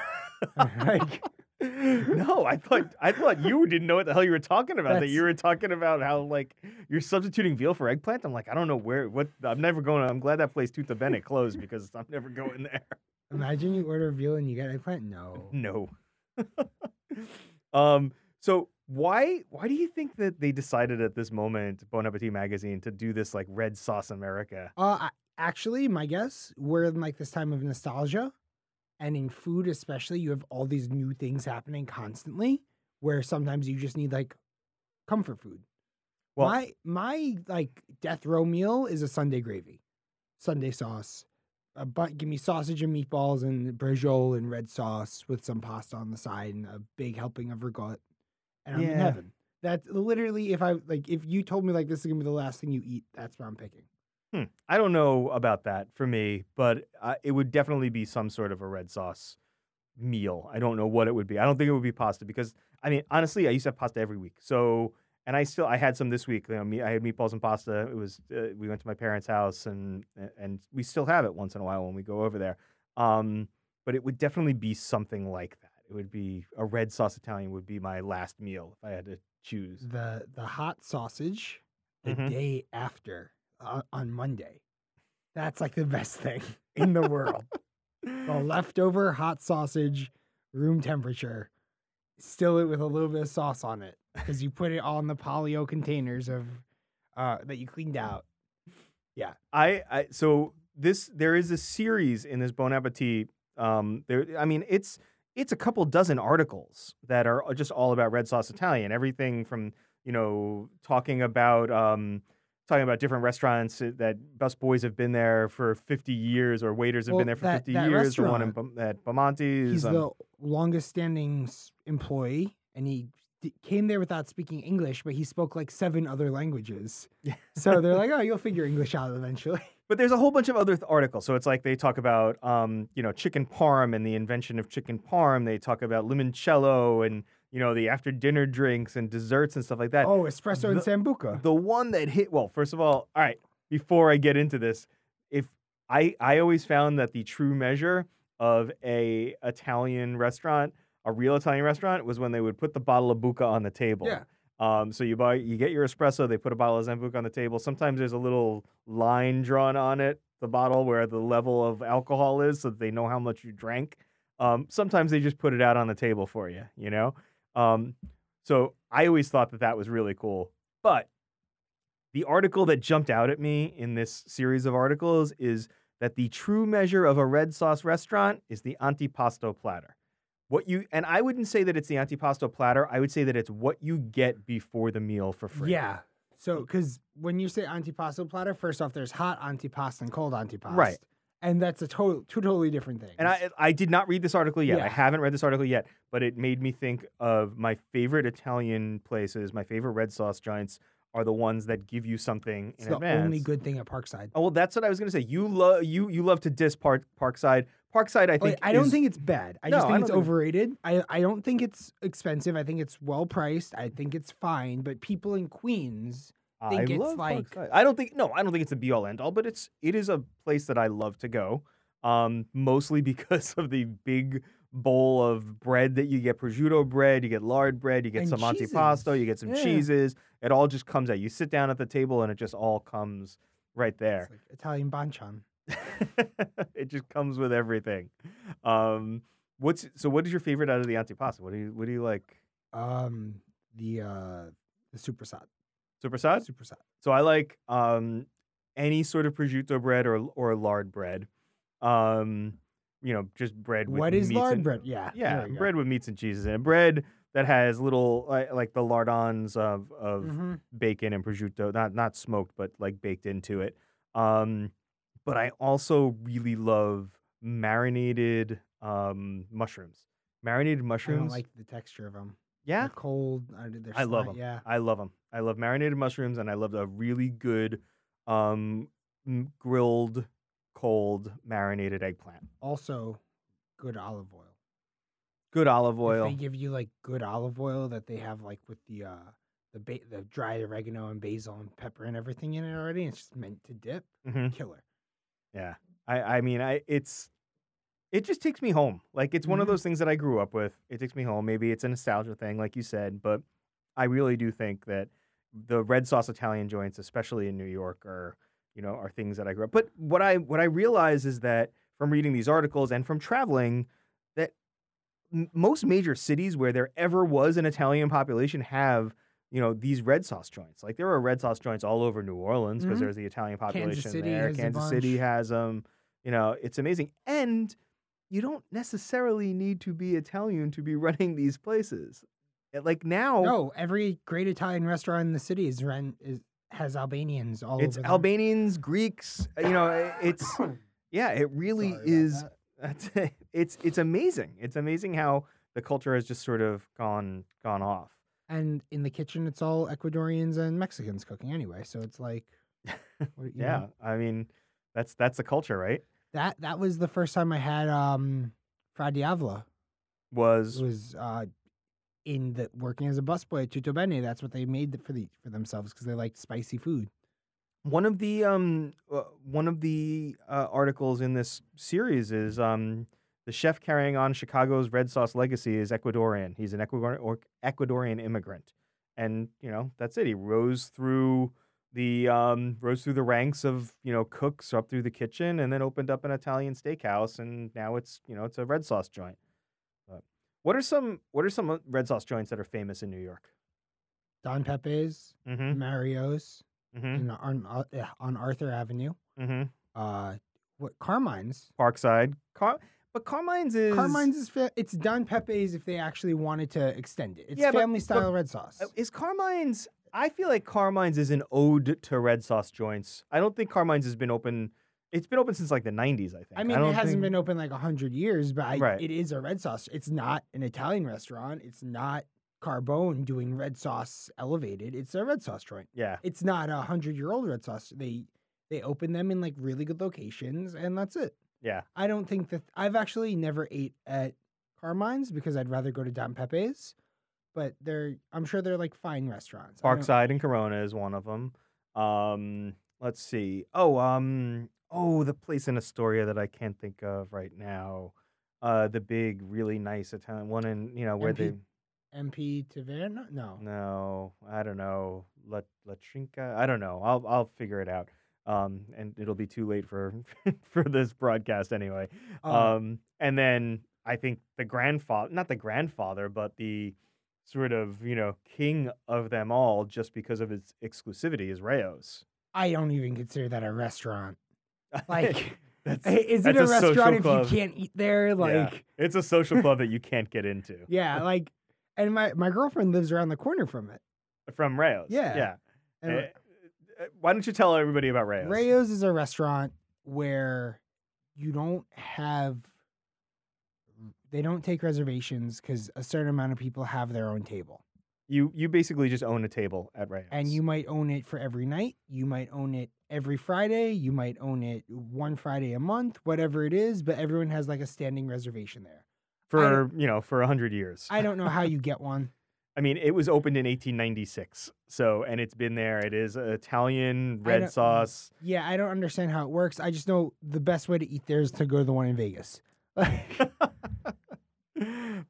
Speaker 2: Like-
Speaker 1: no, I thought I thought you didn't know what the hell you were talking about. That you were talking about how like you're substituting veal for eggplant. I'm like, I don't know where. What? I'm never going. I'm glad that place Tutto Bene closed because I'm never going there.
Speaker 2: Imagine you order veal and you get eggplant. No.
Speaker 1: No. um. So why why do you think that they decided at this moment, Bon Appetit magazine, to do this like red sauce America?
Speaker 2: Uh, I- actually, my guess we're in like this time of nostalgia, and in food especially, you have all these new things happening constantly. Where sometimes you just need like comfort food.
Speaker 1: Well-
Speaker 2: my my like death row meal is a Sunday gravy, Sunday sauce. A but give me sausage and meatballs and brajol and red sauce with some pasta on the side and a big helping of rigot, and I'm in
Speaker 1: Yeah.
Speaker 2: heaven. That's literally if I like if you told me like this is gonna be the last thing you eat, that's what I'm picking.
Speaker 1: Hmm. I don't know about that for me, but uh, it would definitely be some sort of a red sauce meal. I don't know what it would be. I don't think it would be pasta because I mean, honestly, I used to have pasta every week. So, and I still I had some this week. You know, me, I had meatballs and pasta. It was uh, we went to my parents' house and and we still have it once in a while when we go over there. Um, but it would definitely be something like that. It would be a red sauce Italian would be my last meal if I had to choose.
Speaker 2: the the hot sausage the
Speaker 1: Mhm.
Speaker 2: day after uh, on Monday. That's like the best thing in the world. the leftover hot sausage, room temperature, still it with a little bit of sauce on it because you put it all in the polyo containers of uh, that you cleaned out.
Speaker 1: Yeah, I, I so this there is a series in this Bon Appetit. Um, there, I mean, it's it's a couple dozen articles that are just all about red sauce Italian. Everything from you know talking about um, talking about different restaurants uh, that bus boys have been there for 50 years or waiters have
Speaker 2: Well,
Speaker 1: been there for
Speaker 2: that-
Speaker 1: 50
Speaker 2: that
Speaker 1: years. The one in, Bam- at Bamonte's.
Speaker 2: He's
Speaker 1: um,
Speaker 2: the longest standing employee, and he d- came there without speaking English, but he spoke like seven other languages. So they're like, "Oh, you'll figure English out eventually."
Speaker 1: But there's a whole bunch of other th- articles. So it's like they talk about, um, you know, chicken parm and the invention of chicken parm. They talk about limoncello and you know the after dinner drinks and desserts and stuff like that.
Speaker 2: Oh, espresso and sambuca.
Speaker 1: The one that hit well, first of all, all right. Before I get into this, if I I always found that the true measure of a Italian restaurant, a real Italian restaurant, was when they would put the bottle of buca on the table.
Speaker 2: Yeah.
Speaker 1: Um, so you buy, you get your espresso. They put a bottle of Sambuca on the table. Sometimes there's a little line drawn on it, the bottle where the level of alcohol is, so that they know how much you drank. Um, sometimes they just put it out on the table for you, you know. Um, so I always thought that that was really cool. But the article that jumped out at me in this series of articles is that the true measure of a red sauce restaurant is the antipasto platter. What you and I wouldn't say that it's the antipasto platter. I would say that it's what you get before the meal for free.
Speaker 2: Yeah. So, because when you say antipasto platter, first off, there's hot antipasto and cold antipasto.
Speaker 1: Right.
Speaker 2: And that's a total, two totally different things.
Speaker 1: And I I did not read this article yet. I haven't read this article yet, but it made me think of my favorite Italian places, my favorite red sauce joints are the ones that give you something
Speaker 2: it's
Speaker 1: in
Speaker 2: the
Speaker 1: advance.
Speaker 2: only good thing at Parkside.
Speaker 1: Oh well, that's what I was gonna say. You love you you love to diss Park Parkside. Parkside, I think.
Speaker 2: I don't
Speaker 1: is-
Speaker 2: think it's bad. I
Speaker 1: No,
Speaker 2: just think it's
Speaker 1: think-
Speaker 2: overrated. I, I don't think it's expensive. I think it's well priced. I think it's fine. But people in Queens,
Speaker 1: I love
Speaker 2: like-
Speaker 1: Parkside. I don't think no, I don't think it's a be all end all, but it's it is a place that I love to go. Um, mostly because of the big bowl of bread that you get prosciutto bread, you get lard bread, you get
Speaker 2: And
Speaker 1: some
Speaker 2: cheeses.
Speaker 1: antipasto, you get some
Speaker 2: Yeah.
Speaker 1: cheeses. It all just comes out. You sit down at the table and it just all comes right there.
Speaker 2: it's like Italian banchan.
Speaker 1: it just comes with everything. Um, what's so? What is your favorite out of the antipasto? What do you What do you like?
Speaker 2: Um, the uh, the super sad,
Speaker 1: Super sad.
Speaker 2: super sad.
Speaker 1: So I like um, any sort of prosciutto bread or or lard bread. Um, you know, just bread. With
Speaker 2: What is
Speaker 1: meats
Speaker 2: lard
Speaker 1: and-
Speaker 2: bread? Yeah,
Speaker 1: Yeah,
Speaker 2: we go.
Speaker 1: bread with meats and cheeses in it. Bread that has little like, like the lardons of of
Speaker 2: Mhm.
Speaker 1: bacon and prosciutto, not not smoked, but like baked into it. Um, but I also really love marinated um mushrooms. Marinated
Speaker 2: I
Speaker 1: mushrooms.
Speaker 2: don't like the texture of them.
Speaker 1: Yeah,
Speaker 2: They're cold. uh, They're
Speaker 1: I love them.
Speaker 2: Yeah.
Speaker 1: I love them. I love marinated mushrooms, and I love a really good um grilled cold marinated eggplant.
Speaker 2: Also, good olive oil.
Speaker 1: Good olive
Speaker 2: If
Speaker 1: oil.
Speaker 2: they give you like good olive oil that they have like with the uh the ba- the dried oregano and basil and pepper and everything in it already, it's just meant to dip.
Speaker 1: Mhm.
Speaker 2: Killer.
Speaker 1: Yeah. I I mean, I it's it just takes me home. Like it's one of
Speaker 2: Mhm.
Speaker 1: those things that I grew up with. It takes me home. Maybe it's a nostalgia thing like you said, but I really do think that the red sauce Italian joints, especially in New York, are, you know, are things that I grew up. But what I what I realize is that from reading these articles and from traveling that m- most major cities where there ever was an Italian population have you know these red sauce joints. Like there are red sauce joints all over New Orleans because
Speaker 2: Mhm.
Speaker 1: there's the Italian population
Speaker 2: City
Speaker 1: there. Kansas City has them. You know, it's amazing. And you don't necessarily need to be Italian to be running these places. Uh, Like now,
Speaker 2: No, every great Italian restaurant in the city is run is has Albanians all
Speaker 1: it's
Speaker 2: over. them.
Speaker 1: Albanians, Greeks. uh, You know, it's yeah, it really
Speaker 2: Sorry
Speaker 1: is.
Speaker 2: that.
Speaker 1: It's it's amazing. It's amazing how the culture has just sort of gone gone off.
Speaker 2: And in the kitchen, it's all Ecuadorians and Mexicans cooking anyway. So it's like,
Speaker 1: Yeah,
Speaker 2: know,
Speaker 1: I mean, that's that's the culture, right?
Speaker 2: That that was the first time I had um Fra Diavolo.
Speaker 1: Was
Speaker 2: was uh in the working as a busboy at Tutto Bene. That's what they made for the for themselves because they liked spicy food.
Speaker 1: one of the um uh, one of the uh, articles in this series is um the chef carrying on Chicago's red sauce legacy is Ecuadorian. He's an Ecuadorian or Ecuadorian immigrant, and you know that's it. He rose through the um rose through the ranks of you know cooks up through the kitchen, and then opened up an Italian steakhouse, and now it's you know it's a red sauce joint. But what are some what are some red sauce joints that are famous in New York?
Speaker 2: Don Peppe's,
Speaker 1: Mm-hmm.
Speaker 2: Mario's,
Speaker 1: Mm-hmm.
Speaker 2: on uh, on Arthur Avenue.
Speaker 1: Mm-hmm.
Speaker 2: Uh, what Carmine's?
Speaker 1: Parkside. Car- but Carmine's is
Speaker 2: Carmine's is fa- it's Don Peppe's if they actually wanted to extend it. It's
Speaker 1: Yeah,
Speaker 2: family
Speaker 1: but-
Speaker 2: style red sauce.
Speaker 1: Is Carmine's? I feel like Carmine's is an ode to red sauce joints. I don't think Carmine's has been open. It's been open since like the '90s. I think.
Speaker 2: I mean,
Speaker 1: don't
Speaker 2: it hasn't
Speaker 1: think-
Speaker 2: been open like a hundred years, but I,
Speaker 1: Right.
Speaker 2: it is a red sauce. It's not an Italian restaurant. It's not Carbone doing red sauce elevated. It's a red sauce joint.
Speaker 1: Yeah,
Speaker 2: It's not a hundred year old red sauce. They they open them in like really good locations, and that's it.
Speaker 1: yeah.
Speaker 2: I don't think that I've actually never ate at Carmine's because I'd rather go to Don Peppe's. But they're, I'm sure they're like fine restaurants.
Speaker 1: Parkside and Corona is one of them. Um, let's see. Oh, um, oh, the place in Astoria that I can't think of right now. Uh, the big, really nice Italian one in you know where
Speaker 2: MP?
Speaker 1: they.
Speaker 2: MP Taverna? No.
Speaker 1: No, I don't know. La La Trinca. I don't know. I'll I'll figure it out. Um, and it'll be too late for for this broadcast anyway.
Speaker 2: Uh,
Speaker 1: Um, and then I think the grandfather, not the grandfather, but the sort of you know king of them all, just because of its exclusivity, is Rao's.
Speaker 2: I don't even consider that a restaurant. Like,
Speaker 1: that's
Speaker 2: is it a
Speaker 1: a
Speaker 2: restaurant if
Speaker 1: club.
Speaker 2: you can't eat there? Like,
Speaker 1: it's a social club that you can't get into
Speaker 2: yeah, like, and my my girlfriend lives around the corner from it.
Speaker 1: from Rao's.
Speaker 2: Yeah.
Speaker 1: yeah.
Speaker 2: And
Speaker 1: Uh, uh, why don't you tell everybody about Rao's?
Speaker 2: Rao's is a restaurant where you don't have they don't take reservations because a certain amount of people have their own table.
Speaker 1: You you basically just own a table at Rao's.
Speaker 2: And you might own it for every night. You might own it every Friday. You might own it one Friday a month, whatever it is, but everyone has like a standing reservation there.
Speaker 1: for you know for a hundred years.
Speaker 2: I don't know how you get one.
Speaker 1: I mean, it was opened in 1896, so and it's been there. It is Italian red sauce.
Speaker 2: Yeah, I don't understand how it works. I just know the best way to eat there is to go to the one in Vegas.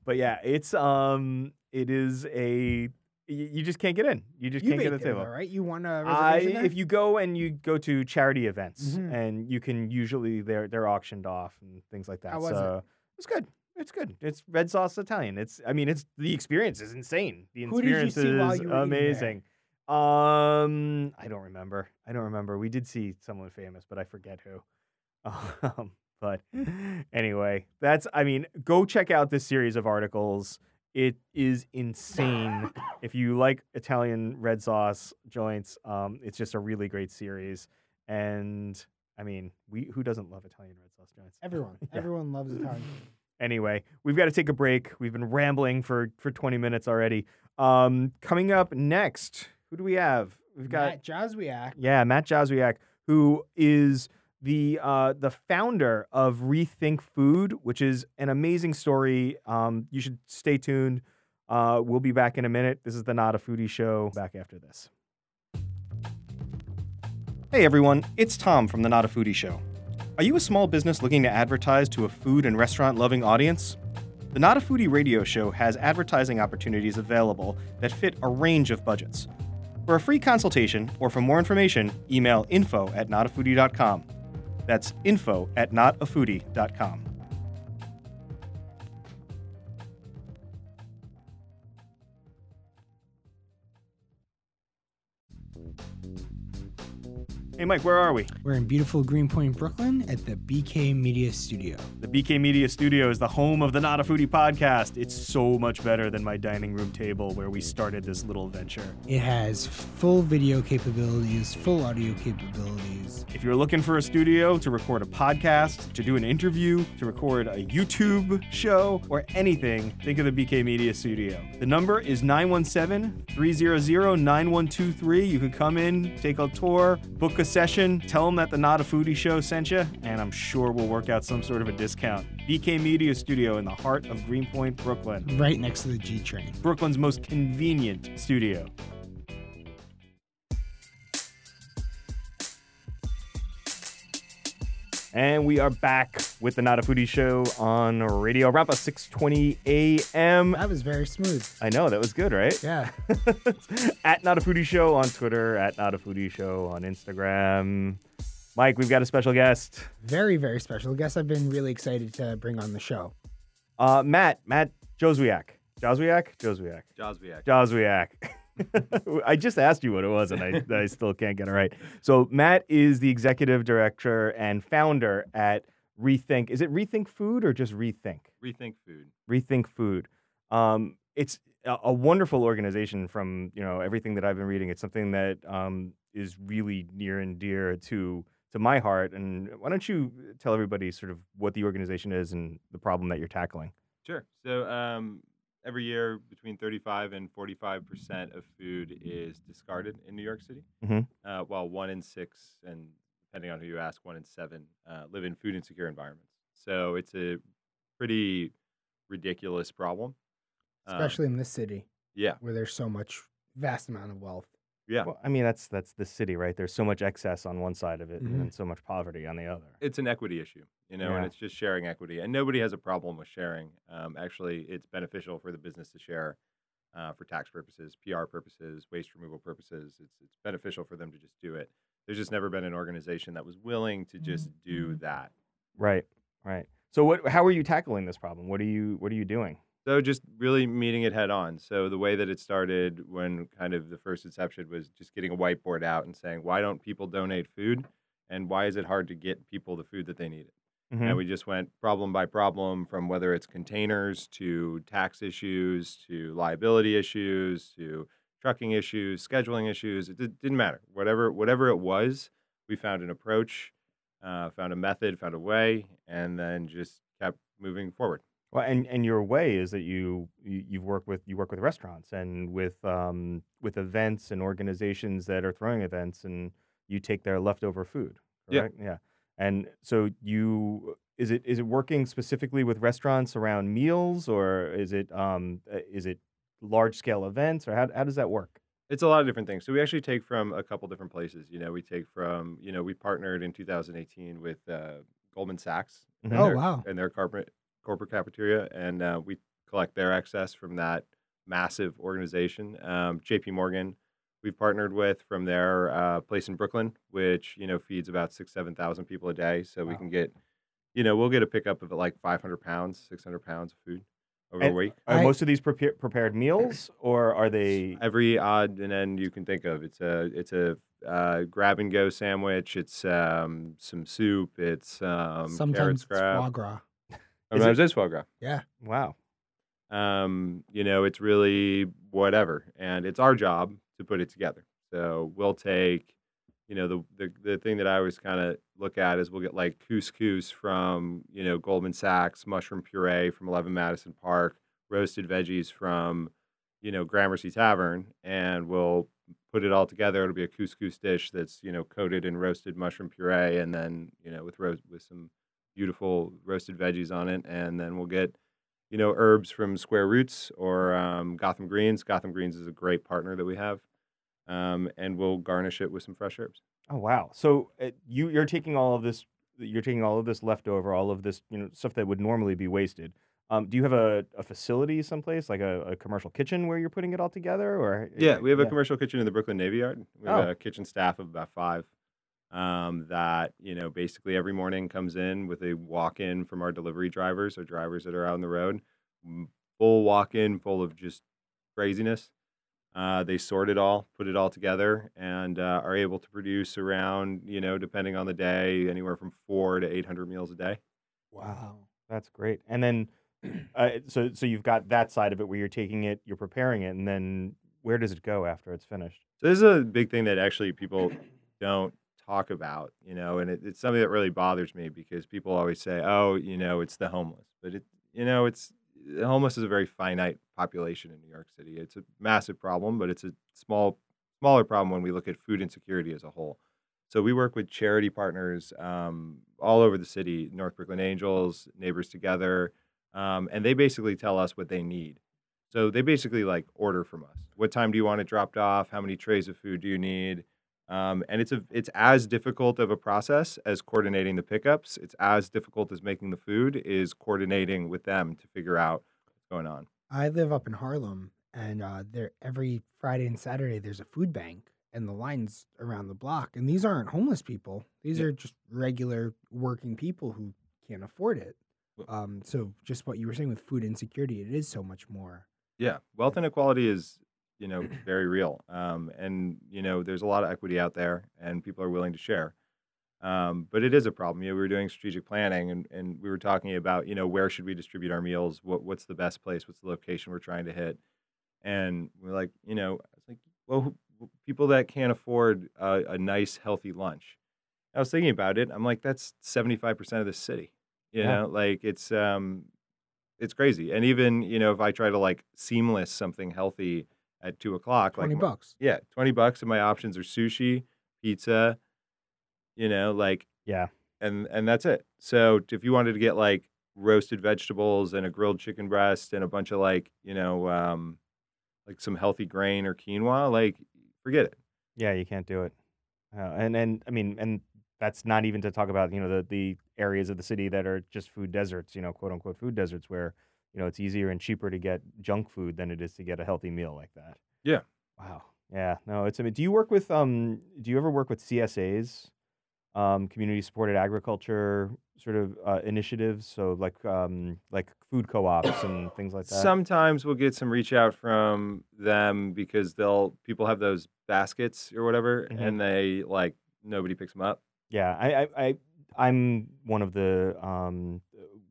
Speaker 1: but yeah, it's um, it is a you just can't get in. You just
Speaker 2: you
Speaker 1: can't get a table.
Speaker 2: though, right? You want a reservation
Speaker 1: if you go and you go to charity events,
Speaker 2: Mhm.
Speaker 1: and you can usually they're they're auctioned off and things like that.
Speaker 2: How was it?
Speaker 1: it's good. It's good. It's red sauce Italian. It's I mean it's the experience is insane. The
Speaker 2: Who
Speaker 1: experience is
Speaker 2: you were eating there?
Speaker 1: amazing. Um, I don't remember. I don't remember. We did see someone famous, but I forget who. Um, but anyway, that's I mean, go check out this series of articles. It is insane. if you like Italian red sauce joints, um, it's just a really great series. And I mean, we who doesn't love Italian red sauce joints?
Speaker 2: Everyone,
Speaker 1: Yeah.
Speaker 2: everyone loves Italian.
Speaker 1: Anyway, we've got to take a break. We've been rambling for for 20 minutes already. Um, coming up next, who do we have? We've got
Speaker 2: Matt Jozwiak.
Speaker 1: yeah, Matt Jozwiak, who is the uh, the founder of Rethink Food, which is an amazing story. Um, you should stay tuned. Uh, we'll be back in a minute. This is the Not a Foodie Show. Back after this. Hey everyone, it's Tom from the Not a Foodie Show. Are you a small business looking to advertise to a food and restaurant loving audience? The Not a Foodie radio show has advertising opportunities available that fit a range of budgets. For a free consultation or for more information, email info at notafoodie.com. That's info at notafoodie.com. Hey, Mike, where are we?
Speaker 2: We're in beautiful Greenpoint, Brooklyn at the BK Media Studio.
Speaker 1: The BK Media Studio is the home of the Not a Foodie podcast. It's so much better than my dining room table where we started this little venture.
Speaker 2: It has full video capabilities, full audio capabilities.
Speaker 1: If you're looking for a studio to record a podcast, to do an interview, to record a YouTube show, or anything, think of the BK Media Studio. The number is 917 300 9123. You can come in, take a tour, book a session, tell them that the Not a Foodie show sent you, and I'm sure we'll work out some sort of a discount. BK Media Studio in the heart of Greenpoint, Brooklyn.
Speaker 2: Right next to the G train.
Speaker 1: Brooklyn's most convenient studio. And we are back with the Not a Foodie Show on Radio Rampa 620 AM.
Speaker 2: That was very smooth.
Speaker 1: I know, that was good, right?
Speaker 2: Yeah.
Speaker 1: at Not a Foodie Show on Twitter, at Not a Foodie Show on Instagram. Mike, we've got a special guest.
Speaker 2: Very, very special guest I've been really excited to bring on the show.
Speaker 1: Uh, Matt, Matt Jozwiak. Jozwiak? Jozwiak.
Speaker 3: Jozwiak.
Speaker 1: Jozwiak. I just asked you what it was, and I, I still can't get it right. So Matt is the executive director and founder at Rethink. Is it Rethink Food or just Rethink?
Speaker 3: Rethink food.
Speaker 1: Rethink Food. Um, it's a, a wonderful organization. From you know everything that I've been reading, it's something that um, is really near and dear to to my heart. And why don't you tell everybody sort of what the organization is and the problem that you're tackling?
Speaker 3: Sure. So um, every year, between 35 and 45 percent of food is discarded in New York City,
Speaker 1: Mhm.
Speaker 3: uh, while one in six, and depending on who you ask, one in seven uh, live in food insecure environments. So it's a pretty ridiculous problem. Um,
Speaker 2: Especially in this city
Speaker 3: yeah,
Speaker 2: where there's so much vast amount of wealth.
Speaker 3: Yeah.
Speaker 1: Well, I mean that's that's the city, right? There's so much excess on one side of it
Speaker 2: Mhm.
Speaker 1: and so much poverty on the other.
Speaker 3: it's an equity issue, you know,
Speaker 1: Yeah.
Speaker 3: and it's just sharing equity. And nobody has a problem with sharing. Um, actually, it's beneficial for the business to share uh, for tax purposes, PR purposes, waste removal purposes. It's it's beneficial for them to just do it. There's just never been an organization that was willing to just do that.
Speaker 1: Right, right. So what? How are you tackling this problem? What are you What are you doing?
Speaker 3: So just really meeting it head on. So the way that it started when kind of the first inception was just getting a whiteboard out and saying, why don't people donate food? And why is it hard to get people the food that they needed?
Speaker 1: Mhm.
Speaker 3: And we just went problem by problem from whether it's containers to tax issues to liability issues to trucking issues, scheduling issues. It did, didn't matter. Whatever whatever it was, we found an approach, uh, found a method, found a way, and then just kept moving forward.
Speaker 1: Well, and and your way is that you, you you've worked with you work with restaurants and with um with events and organizations that are throwing events, and you take their leftover food.
Speaker 3: Yeah.
Speaker 1: Correct? Yeah. And so you is it is it working specifically with restaurants around meals, or is it um uh, is it large scale events, or how how does that work?
Speaker 3: It's a lot of different things. So we actually take from a couple different places. You know, we take from you know we partnered in 2018 with uh, Goldman Sachs.
Speaker 1: Mhm.
Speaker 2: Oh,
Speaker 3: their-
Speaker 2: wow.
Speaker 3: And their corporate corporate cafeteria, and uh, we collect their excess from that massive organization. Um, J.P. Morgan, we've partnered with from their uh, place in Brooklyn, which you know feeds about six seven thousand people a day. So we can get, you know, we'll get a pickup of like 500 pounds, 600 pounds of food over
Speaker 1: And-
Speaker 3: a week.
Speaker 1: Are
Speaker 2: I-
Speaker 1: most of these prepa- prepared meals, or are they?
Speaker 3: every odd and end you can think of. It's a it's a uh, grab and go sandwich. It's um, some soup. It's um, carrot
Speaker 2: Sometimes it's foie
Speaker 3: scrap. Sometimes it's foie gras.
Speaker 2: Yeah.
Speaker 1: Wow.
Speaker 3: Um, you know, it's really whatever, and it's our job to put it together. So we'll take, you know, the the, the thing that I always kind of look at is we'll get like couscous from you know Goldman Sachs, mushroom puree from Eleven Madison Park, roasted veggies from, you know, Gramercy Tavern, and we'll put it all together. It'll be a couscous dish that's you know coated in roasted mushroom puree, and then you know with roast with some beautiful roasted veggies on it, and then we'll get you know herbs from Square Roots or um, Gotham Greens. Gotham Greens is a great partner that we have, um, and we'll garnish it with some fresh herbs.
Speaker 1: Oh wow! So uh, you you're taking all of this you're taking all of this leftover, all of this you know stuff that would normally be wasted. Um, do you have a, a facility someplace like a, a commercial kitchen where you're putting it all together, or
Speaker 3: Yeah, we have a commercial kitchen in the Brooklyn Navy Yard. We have
Speaker 1: Oh.
Speaker 3: a kitchen staff of about five. Um, that you know, basically every morning comes in with a walk-in from our delivery drivers or drivers that are out on the road, full walk-in, full of just craziness. Uh, they sort it all, put it all together, and uh, are able to produce around, you know, depending on the day, anywhere from four to eight hundred meals a day.
Speaker 1: Wow, that's great. And then, uh, so so you've got that side of it where you're taking it, you're preparing it, and then where does it go after it's finished?
Speaker 3: So this is a big thing that actually people don't talk about, you know, and it, it's something that really bothers me because people always say, "Oh, you know, it's the homeless," but it, you know, it's the homeless is a very finite population in New York City. It's a massive problem, but it's a small, smaller problem when we look at food insecurity as a whole. So we work with charity partners um, all over the city, North Brooklyn Angels, Neighbors Together, um, and they basically tell us what they need. So they basically like order from us. What time do you want it dropped off? How many trays of food do you need? Um, and it's a it's as difficult of a process as coordinating the pickups. It's as difficult as making the food is coordinating with them to figure out what's going on.
Speaker 2: I live up in Harlem, and uh, there every Friday and Saturday there's a food bank, and the lines around the block. And these aren't homeless people; these
Speaker 3: Yeah.
Speaker 2: are just regular working people who can't afford it. Um, so just what you were saying with food insecurity, it is so much more.
Speaker 3: Yeah, wealth inequality is you know very real, um, and you know there's a lot of equity out there, and people are willing to share. Um, but it is a problem. You know, we were doing strategic planning, and, and we were talking about you know where should we distribute our meals? What what's the best place? What's the location we're trying to hit? And we're like, you know, it's like, well, people that can't afford a, a nice healthy lunch. I was thinking about it. I'm like, that's 75 percent of the city. You
Speaker 1: Yeah.
Speaker 3: know, like it's um, it's crazy. And even you know, if I try to like seamless something healthy at two o'clock,
Speaker 2: Twenty
Speaker 3: like my-
Speaker 2: bucks.
Speaker 3: yeah, twenty bucks, and my options are sushi, pizza, you know, like
Speaker 1: Yeah,
Speaker 3: and and that's it. So if you wanted to get like roasted vegetables and a grilled chicken breast and a bunch of like you know um, like some healthy grain or quinoa, like forget it.
Speaker 1: yeah, you can't do it. Uh, and and I mean, and that's not even to talk about you know the the areas of the city that are just food deserts, you know, quote unquote food deserts, where you know it's easier and cheaper to get junk food than it is to get a healthy meal like that.
Speaker 3: Yeah.
Speaker 1: Wow. Yeah. No, it's. I mean, do you work with um? Do you ever work with CSAs, um, community supported agriculture sort of uh, initiatives? So like um like food co-ops and things like that.
Speaker 3: Sometimes we'll get some reach out from them because they'll people have those baskets or whatever,
Speaker 1: Mhm.
Speaker 3: and they like nobody picks them up.
Speaker 1: Yeah, I, I, I I'm one of the um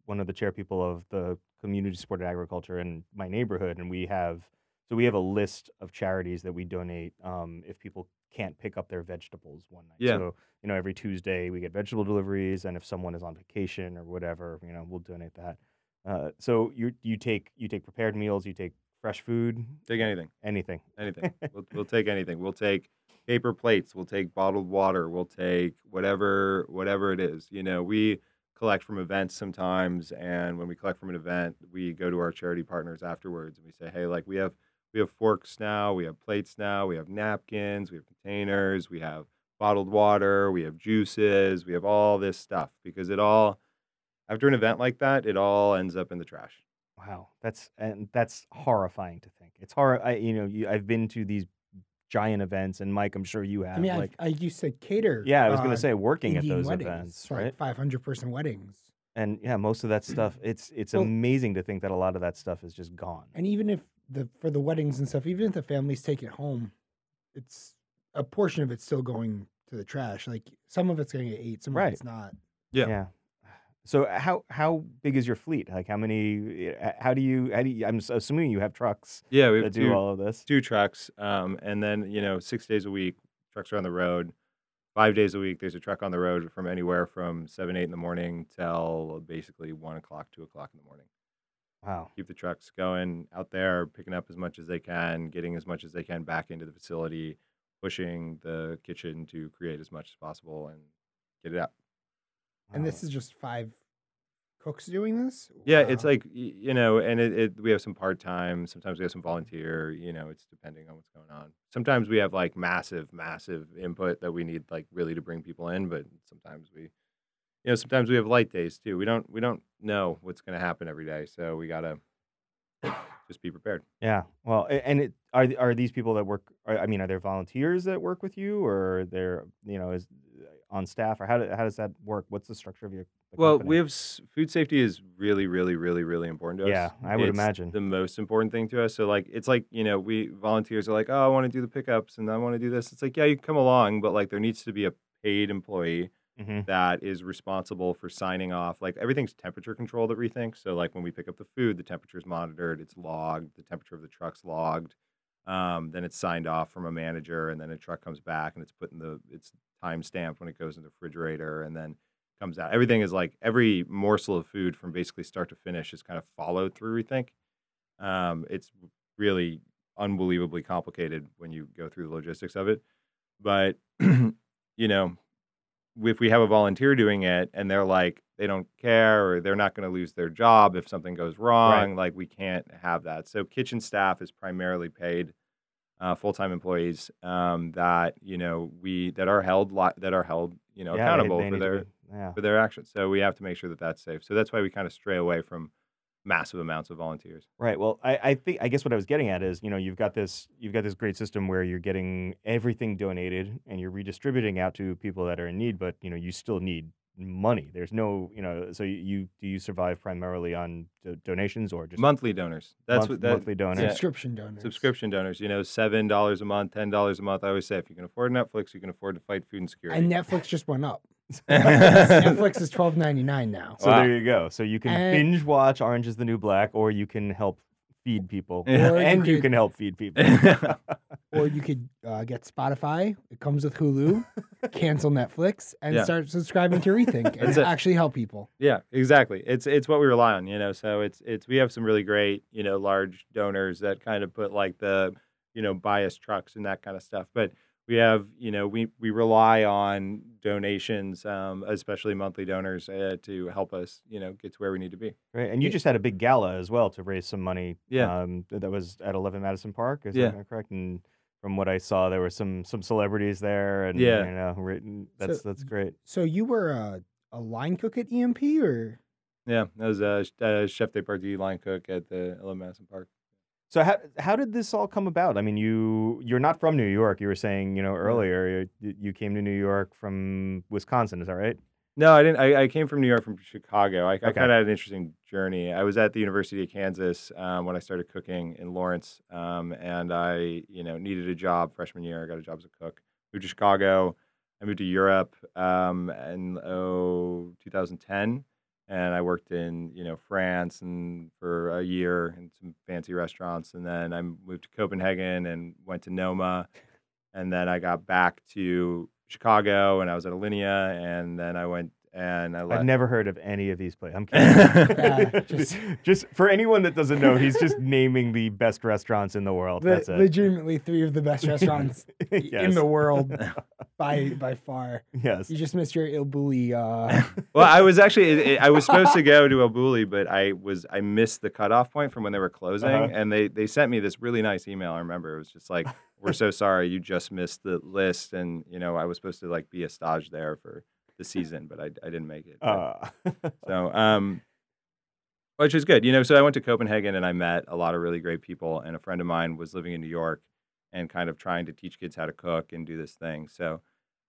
Speaker 1: one of the chair people of the community supported agriculture in my neighborhood, and we have so we have a list of charities that we donate um if people can't pick up their vegetables one night.
Speaker 3: Yeah.
Speaker 1: So you know every Tuesday we get vegetable deliveries, and if someone is on vacation or whatever, you know we'll donate that. Uh, so you you take you take prepared meals, you take fresh food,
Speaker 3: Take anything.
Speaker 1: anything.
Speaker 3: anything. we'll, we'll take anything. We'll take paper plates. We'll take bottled water. We'll take whatever whatever it is. You know, we collect from events sometimes, and when we collect from an event, we go to our charity partners afterwards and we say, hey, like we have we have forks now, we have plates now, we have napkins, we have containers, we have bottled water, we have juices, we have all this stuff because it all after an event like that, it all ends up in the trash.
Speaker 1: Wow, that's and that's horrifying to think. It's horror. I you know you, I've been to these giant events, and Mike, I'm sure you have.
Speaker 2: I mean,
Speaker 1: like,
Speaker 2: I, I used to cater.
Speaker 1: yeah, I was gonna
Speaker 2: uh,
Speaker 1: say working at those
Speaker 2: weddings,
Speaker 1: events,
Speaker 2: so,
Speaker 1: right?
Speaker 2: Like 500 person weddings.
Speaker 1: and yeah, most of that stuff. It's it's
Speaker 2: Well-
Speaker 1: amazing to think that a lot of that stuff is just gone.
Speaker 2: And even if the for the weddings and stuff, even if the families take it home, it's a portion of it's still going to the trash. Like some of it's going to get ate, some
Speaker 1: Right.
Speaker 2: of it's not.
Speaker 3: Yeah. Yeah.
Speaker 1: So how how big is your fleet? Like how many? uh, How do you? How do you, I'm assuming you have trucks
Speaker 3: Yeah, we
Speaker 1: that
Speaker 3: have
Speaker 1: do
Speaker 3: two,
Speaker 1: all of this.
Speaker 3: two trucks, um, and then you know six days a week, trucks are on the road. Five days a week, there's a truck on the road from anywhere from seven, eight in the morning till basically one o'clock, two o'clock in the morning.
Speaker 1: Wow.
Speaker 3: Keep the trucks going out there, picking up as much as they can, getting as much as they can back into the facility, pushing the kitchen to create as much as possible and get it out.
Speaker 2: And this is just five cooks doing this.
Speaker 3: Yeah, it's like you know, and it, it we have some part time. Sometimes we have some volunteer. You know, it's depending on what's going on. Sometimes we have like massive, massive input that we need like really to bring people in. But sometimes we, you know, sometimes we have light days too. We don't we don't know what's going to happen every day, so we gotta just be prepared.
Speaker 1: Yeah. Well, and it are are these people that work? I mean, are there volunteers that work with you, or they're you know is on staff, or how do, how does that work? What's the structure of your?
Speaker 3: Well,
Speaker 1: company?
Speaker 3: we have food safety is really, really, really, really important to us.
Speaker 1: Yeah, I would
Speaker 3: It's
Speaker 1: imagine.
Speaker 3: the most important thing to us. So like, it's like you know, we volunteers are like, oh, I want to do the pickups and I want to do this. It's like, yeah, you can come along, but like, there needs to be a paid employee
Speaker 1: Mhm.
Speaker 3: that is responsible for signing off. Like everything's temperature controlled at Rethink. So like when we pick up the food, the temperature is monitored, it's logged, the temperature of the truck's logged. Um, then it's signed off from a manager, and then a truck comes back and it's put in the it's time stamped when it goes in the refrigerator, and then comes out. Everything is like every morsel of food from basically start to finish is kind of followed through Rethink. Um, it's really unbelievably complicated when you go through the logistics of it, but you know if we have a volunteer doing it and they're like they don't care or they're not going to lose their job if something goes wrong like we can't have that. So kitchen staff is primarily paid uh, full-time employees um, that you know we that are held li- that are held you know
Speaker 1: Yeah,
Speaker 3: accountable
Speaker 1: they
Speaker 3: for their
Speaker 1: be- yeah.
Speaker 3: for their actions. So we have to make sure that that's safe. So that's why we kind of stray away from massive amounts of volunteers
Speaker 1: Right. Well, I, I think I guess what I was getting at is, you know, you've got this you've got this great system where you're getting everything donated and you're redistributing out to people that are in need, but you know, you still need money. There's no, you know, so you, you do you survive primarily on do- donations or just
Speaker 3: monthly donors that's
Speaker 1: month-
Speaker 3: what that,
Speaker 1: monthly donors?
Speaker 3: yeah.
Speaker 2: subscription donors.
Speaker 3: subscription donors you know seven dollars a month ten dollars a month i always say if you can afford netflix you can afford to fight food insecurity
Speaker 2: And Netflix just went up. Netflix is twelve ninety nine now.
Speaker 1: So
Speaker 3: Wow.
Speaker 1: there you go. So you can
Speaker 2: And-
Speaker 1: binge watch Orange is the New Black, or you can help feed people,
Speaker 3: Yeah.
Speaker 2: Or you
Speaker 1: and you can help feed people.
Speaker 2: Or you could uh, get Spotify. It comes with Hulu. cancel Netflix and
Speaker 3: Yeah.
Speaker 2: start subscribing to Rethink and
Speaker 3: That's
Speaker 2: actually help people.
Speaker 3: Yeah, exactly. It's it's what we rely on, you know. So it's it's we have some really great, you know, large donors that kind of put like the, you know, bias trucks and that kind of stuff. But we have, you know, we we rely on donations, um, especially monthly donors, uh, to help us, you know, get to where we need to be.
Speaker 1: Right, and you
Speaker 3: Yeah.
Speaker 1: just had a big gala as well to raise some money.
Speaker 3: Yeah.
Speaker 1: um, that was at Eleven Madison Park. Is
Speaker 3: Yeah.
Speaker 1: that correct? And from what I saw, there were some some celebrities there, and
Speaker 3: Yeah.
Speaker 1: you know, written. That's
Speaker 2: So
Speaker 1: that's great.
Speaker 2: So you were a, a line cook at EMP or
Speaker 3: Yeah, I was a, sh- uh, Chef de Partie line cook at the Eleven Madison Park.
Speaker 1: So how how did this all come about? I mean, you you're not from New York. You were saying, you know, earlier you, you came to New York from Wisconsin. Is that right?
Speaker 3: No, I didn't. I, I came from New York, from Chicago. I, I kind of had an interesting journey. I was at the University of Kansas um, when I started cooking in Lawrence, um, and I, you know, needed a job freshman year. I got a job as a cook. Moved to Chicago. I moved to Europe um, in oh, 2010, and I worked in you know France and for a year in some fancy restaurants, and then I moved to Copenhagen and went to Noma, and then I got back to Chicago and I was at Alinea, and then I went and I left.
Speaker 1: I've never heard of any of these places. I'm kidding.
Speaker 2: Yeah,
Speaker 1: just,
Speaker 2: just-
Speaker 1: just for anyone that doesn't know, he's just naming the best restaurants in the world.
Speaker 2: le-
Speaker 1: That's it.
Speaker 2: legitimately three of the best restaurants i- in the world by by far.
Speaker 1: Yes.
Speaker 2: You just missed your El Bulli. Uh,
Speaker 3: well, I was actually it- it- I was supposed to go to El Bulli, but I was I missed the cutoff point from when they were closing,
Speaker 1: Uh-huh.
Speaker 3: and they they sent me this really nice email. I remember it was just like, "We're so sorry, you just missed the list," and you know I was supposed to like be a stage there for the season, but I I didn't make it.
Speaker 1: Uh,
Speaker 3: So, um, which is good, you know. So I went to Copenhagen and I met a lot of really great people. And a friend of mine was living in New York and kind of trying to teach kids how to cook and do this thing. So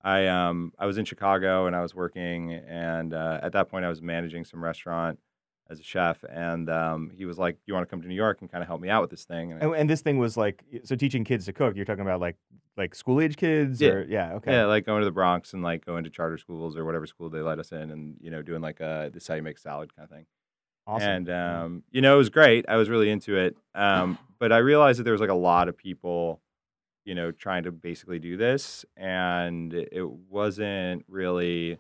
Speaker 3: I um I was in Chicago and I was working, and uh, at that point I was managing some restaurant as a chef. And um, he was like, "You want to come to New York and kind of help me out with this thing?" And I,
Speaker 1: and, and this thing was like, so teaching kids to cook. You're talking about like like school age kids,
Speaker 3: Yeah.
Speaker 1: or yeah, okay,
Speaker 3: Yeah, like going to the Bronx and like going to charter schools or whatever school they let us in, and you know doing like a this is how you make salad kind of thing.
Speaker 1: awesome.
Speaker 3: And um, you know, it was great. I was really into it. Um, but I realized that there was like a lot of people, you know, trying to basically do this, and it wasn't really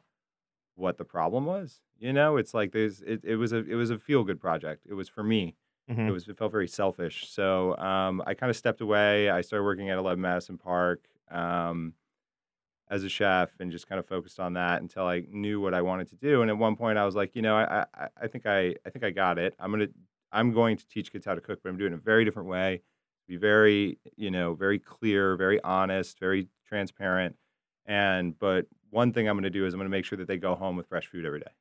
Speaker 3: what the problem was. You know, it's like there's it, it was a it was a feel good project. It was for me.
Speaker 1: Mhm.
Speaker 3: It was it felt very selfish. So um, I kind of stepped away. I started working at 11 Madison Park. um, as a chef and just kind of focused on that until I knew what I wanted to do. And at one point, I was like, you know, I I, I think I I think I got it. I'm gonna I'm going to teach kids how to cook, but I'm doing it a very different way. Be very you know very clear, very honest, very transparent. And but one thing I'm going to do is I'm going to make sure that they go home with fresh food every day.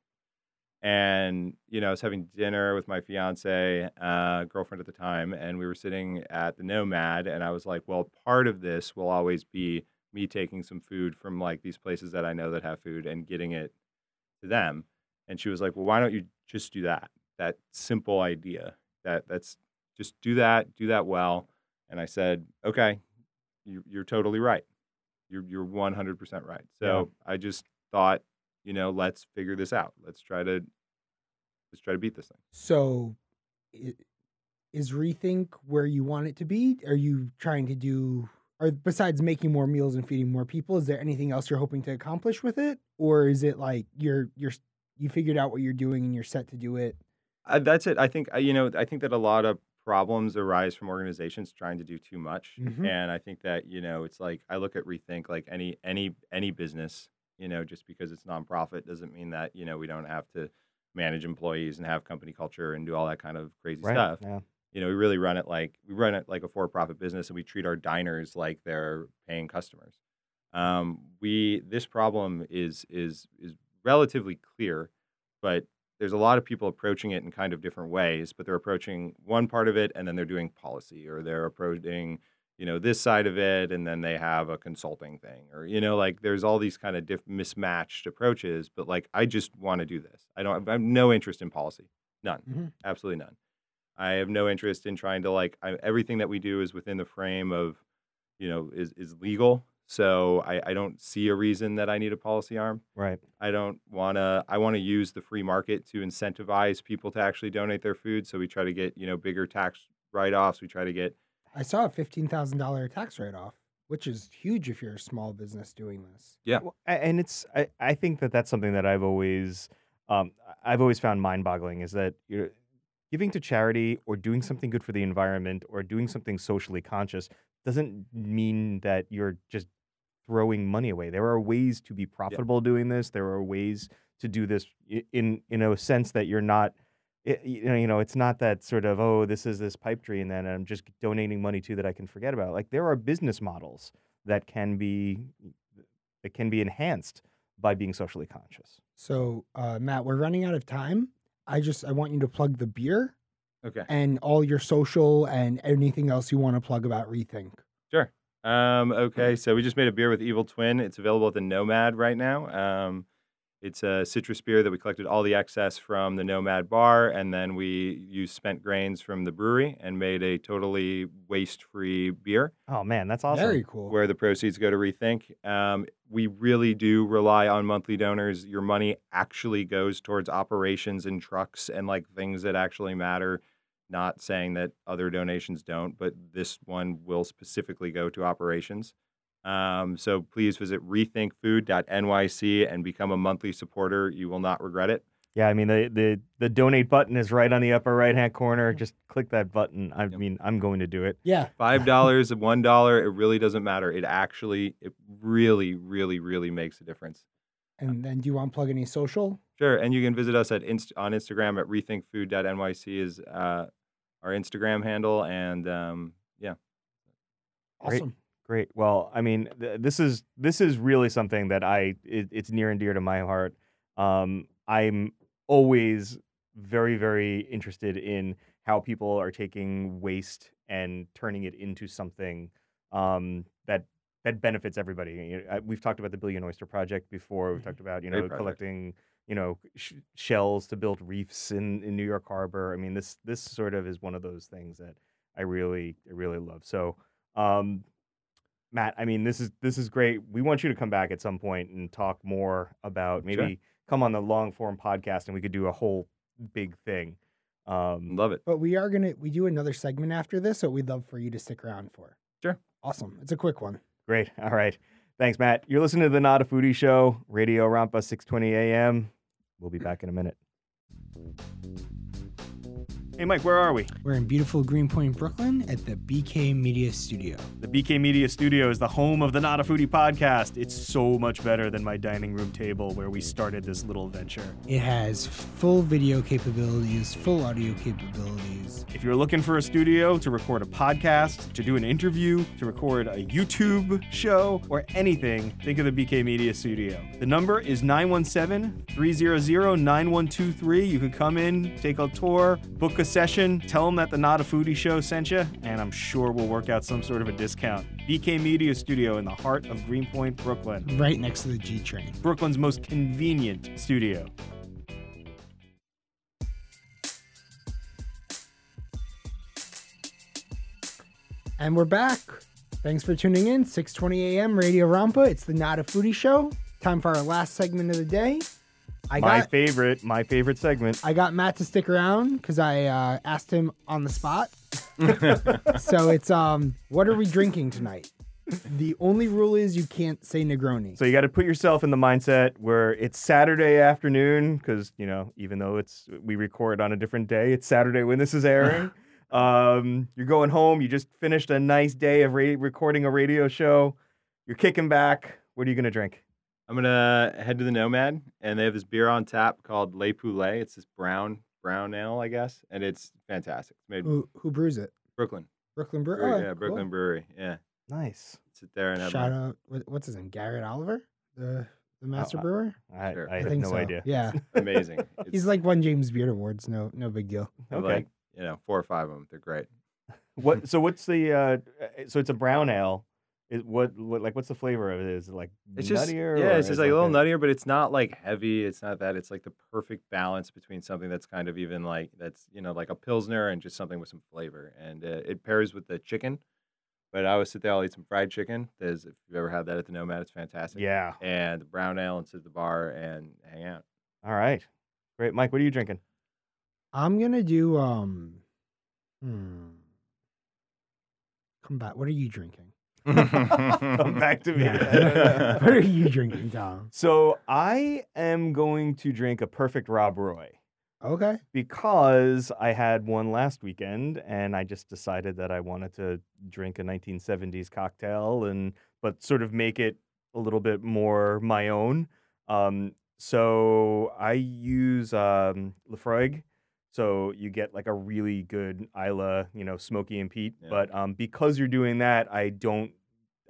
Speaker 3: And you know, I was having dinner with my fiance, uh, girlfriend at the time, and we were sitting at the Nomad, and I was like, well, part of this will always be me taking some food from like these places that I know that have food and getting it to them. And she was like, well, why don't you just do that? That simple idea. That that's just do that, do that well. And I said, okay, you, you're totally right. You're you're 100% right. So I just thought, you know, let's figure this out. Let's try to let's try to beat this thing.
Speaker 2: So, is rethink where you want it to be? Are you trying to do, or besides making more meals and feeding more people, is there anything else you're hoping to accomplish with it, or is it like you're you're you figured out what you're doing and you're set to do it?
Speaker 3: Uh, that's it. I think you know. I think that a lot of problems arise from organizations trying to do too much,
Speaker 2: Mhm.
Speaker 3: and I think that you know it's like I look at rethink like any any any business. You know, just because it's nonprofit doesn't mean that you know we don't have to manage employees and have company culture and do all that kind of crazy
Speaker 1: Right.
Speaker 3: stuff.
Speaker 1: Yeah.
Speaker 3: You know, we really run it like we run it like a for-profit business, and we treat our diners like they're paying customers. Um, we this problem is is is relatively clear, but there's a lot of people approaching it in kind of different ways. But they're approaching one part of it, and then they're doing policy, or they're approaching you know this side of it, and then they have a consulting thing, or you know like there's all these kind of diff- mismatched approaches. But like I just want to do this. I don't. I have no interest in policy. None.
Speaker 2: Mhm.
Speaker 3: Absolutely none. I have no interest in trying to like I, everything that we do is within the frame of, you know, is is legal. So I, I don't see a reason that I need a policy arm.
Speaker 1: Right.
Speaker 3: I don't want to. I want to use the free market to incentivize people to actually donate their food. So we try to get you know bigger tax write offs. We try to get
Speaker 2: I saw a fifteen thousand dollar tax write off, which is huge if you're a small business doing this.
Speaker 3: Yeah.
Speaker 1: Well, and it's I, I think that that's something that I've always um, I've always found mind-boggling is that you're giving to charity or doing something good for the environment or doing something socially conscious doesn't mean that you're just throwing money away. There are ways to be profitable doing this. There are ways to do this in in a sense that you're not it, you know, you know, it's not that sort of oh, this is this pipe dream that I'm just donating money to that I can forget about. Like there are business models that can be that can be enhanced by being socially conscious.
Speaker 2: So, uh, Matt, we're running out of time. I just I want you to plug the beer
Speaker 3: okay.
Speaker 2: and all your social and anything else you want to plug about Rethink.
Speaker 3: Sure. Um, okay, so we just made a beer with Evil Twin. It's available at the Nomad right now. Um, it's a citrus beer that we collected all the excess from the Nomad bar, and then we used spent grains from the brewery and made a totally waste-free beer.
Speaker 1: Oh man, that's awesome.
Speaker 2: Very cool.
Speaker 3: Where the proceeds go to Rethink. Um, we really do rely on monthly donors. Your money actually goes towards operations and trucks and like things that actually matter. Not saying that other donations don't, but this one will specifically go to operations. Um, so please visit rethinkfood.nyc and become a monthly supporter. You will not regret it.
Speaker 1: Yeah, I mean the the the donate button is right on the upper right hand corner. Just click that button. I
Speaker 3: Yep.
Speaker 1: mean, I'm going to do it.
Speaker 2: yeah.
Speaker 3: Five dollars, one dollar, it really doesn't matter. It actually, it really, really, really makes a difference.
Speaker 2: And then do you want to plug any social?
Speaker 3: Sure, and you can visit us at inst- on Instagram at rethinkfood.nyc is uh, our Instagram handle, and um, yeah,
Speaker 2: Awesome.
Speaker 1: Great. Well, I mean, th- this is this is really something that I it, it's near and dear to my heart. Um, I'm always very very interested in how people are taking waste and turning it into something um, that that benefits everybody. You know, I- We've talked about the Billion Oyster Project before. We've
Speaker 2: Mhm.
Speaker 1: talked about you know collecting you know sh- shells to build reefs in in New York Harbor. I mean, this this sort of is one of those things that I really I really love. So. Um, Matt, I mean, this is this is great. We want you to come back at some point and talk more about maybe
Speaker 3: Sure.
Speaker 1: come on the long form podcast and we could do a whole big thing. Um,
Speaker 3: love it.
Speaker 2: But we are gonna we do another segment after this, so we'd love for you to stick around for.
Speaker 3: Sure.
Speaker 2: Awesome. It's a quick one.
Speaker 1: great. All right. Thanks, Matt. You're listening to the Not a Foodie Show, Radio Rampa, 620 AM. We'll be back in a minute. Hey, Mike, where are we?
Speaker 2: We're in beautiful Greenpoint, Brooklyn at the BK Media Studio.
Speaker 1: The BK Media Studio is the home of the Not a Foodie podcast. It's so much better than my dining room table where we started this little venture.
Speaker 2: It has full video capabilities, full audio capabilities.
Speaker 1: If you're looking for a studio to record a podcast, to do an interview, to record a YouTube show, or anything, think of the BK Media Studio. The number is 917 300 9123. You can come in, take a tour, book a session, tell them that the Not a Foodie show sent you, and I'm sure we'll work out some sort of a discount. BK Media Studio in the heart of Greenpoint, Brooklyn.
Speaker 2: Right next to the G train.
Speaker 1: Brooklyn's most convenient studio.
Speaker 2: And we're back. Thanks for tuning in. 6:20 a.m. Radio Rampa. It's the Not a Foodie Show. Time for our last segment of the day. I
Speaker 1: my
Speaker 2: got
Speaker 1: favorite, my favorite segment.
Speaker 2: I got Matt to stick around because I uh, asked him on the spot. so it's um, what are we drinking tonight? The only rule is you can't say Negroni.
Speaker 1: So you got to put yourself in the mindset where it's Saturday afternoon because you know even though it's we record on a different day, it's Saturday when this is airing. um, you're going home. You just finished a nice day of ra- recording a radio show. You're kicking back. What are you gonna drink?
Speaker 3: I'm gonna head to the Nomad, and they have this beer on tap called Le Poulet. It's this brown brown ale, I guess, and it's fantastic. It's made
Speaker 2: who who brews it?
Speaker 3: Brooklyn,
Speaker 2: Brooklyn Brew.
Speaker 3: Brewery,
Speaker 2: oh,
Speaker 3: yeah,
Speaker 2: cool.
Speaker 3: Brooklyn Brewery, yeah.
Speaker 1: Nice.
Speaker 3: Sit there and have
Speaker 2: Shout
Speaker 3: my-
Speaker 2: out. What's his name? Garrett Oliver, the the master
Speaker 1: I-
Speaker 2: brewer.
Speaker 1: I,
Speaker 3: Sure.
Speaker 1: I
Speaker 2: I
Speaker 1: have
Speaker 2: think
Speaker 1: no
Speaker 2: so.
Speaker 1: idea.
Speaker 2: Yeah,
Speaker 3: amazing.
Speaker 2: he's like won James Beard Awards. No, no big deal.
Speaker 1: Okay.
Speaker 3: like you know four or five of them. They're great.
Speaker 1: What? So what's the? uh So it's a brown ale. Is what? What? Like what's the flavor of it? Is it like
Speaker 3: It's just
Speaker 1: nuttier?
Speaker 3: yeah, it's just like
Speaker 1: it
Speaker 3: a little nuttier, but it's not like heavy. It's not that. It's like the perfect balance between something that's kind of even like that's you know like a pilsner and just something with some flavor. And uh, it pairs with the chicken. But I always sit there, I'll eat some fried chicken. There's if you've ever had that at the Nomad, it's fantastic.
Speaker 1: Yeah.
Speaker 3: And the brown ale and sit at the bar and hang out.
Speaker 1: All right. Great, Mike. What are you drinking?
Speaker 2: I'm gonna do um. Hmm. Come back. What are you drinking?
Speaker 1: Come back to me.
Speaker 2: Yeah. what are you drinking, Tom?
Speaker 1: So I am going to drink a perfect Rob Roy
Speaker 2: Okay.
Speaker 1: because I had one last weekend and I just decided that I wanted to drink a 1970s cocktail and but sort of make it a little bit more my own. Um, so I use um, Laphroaig. So you get like a really good Islay, you know, Smoky and peat.
Speaker 3: Yeah.
Speaker 1: But um, because you're doing that, I don't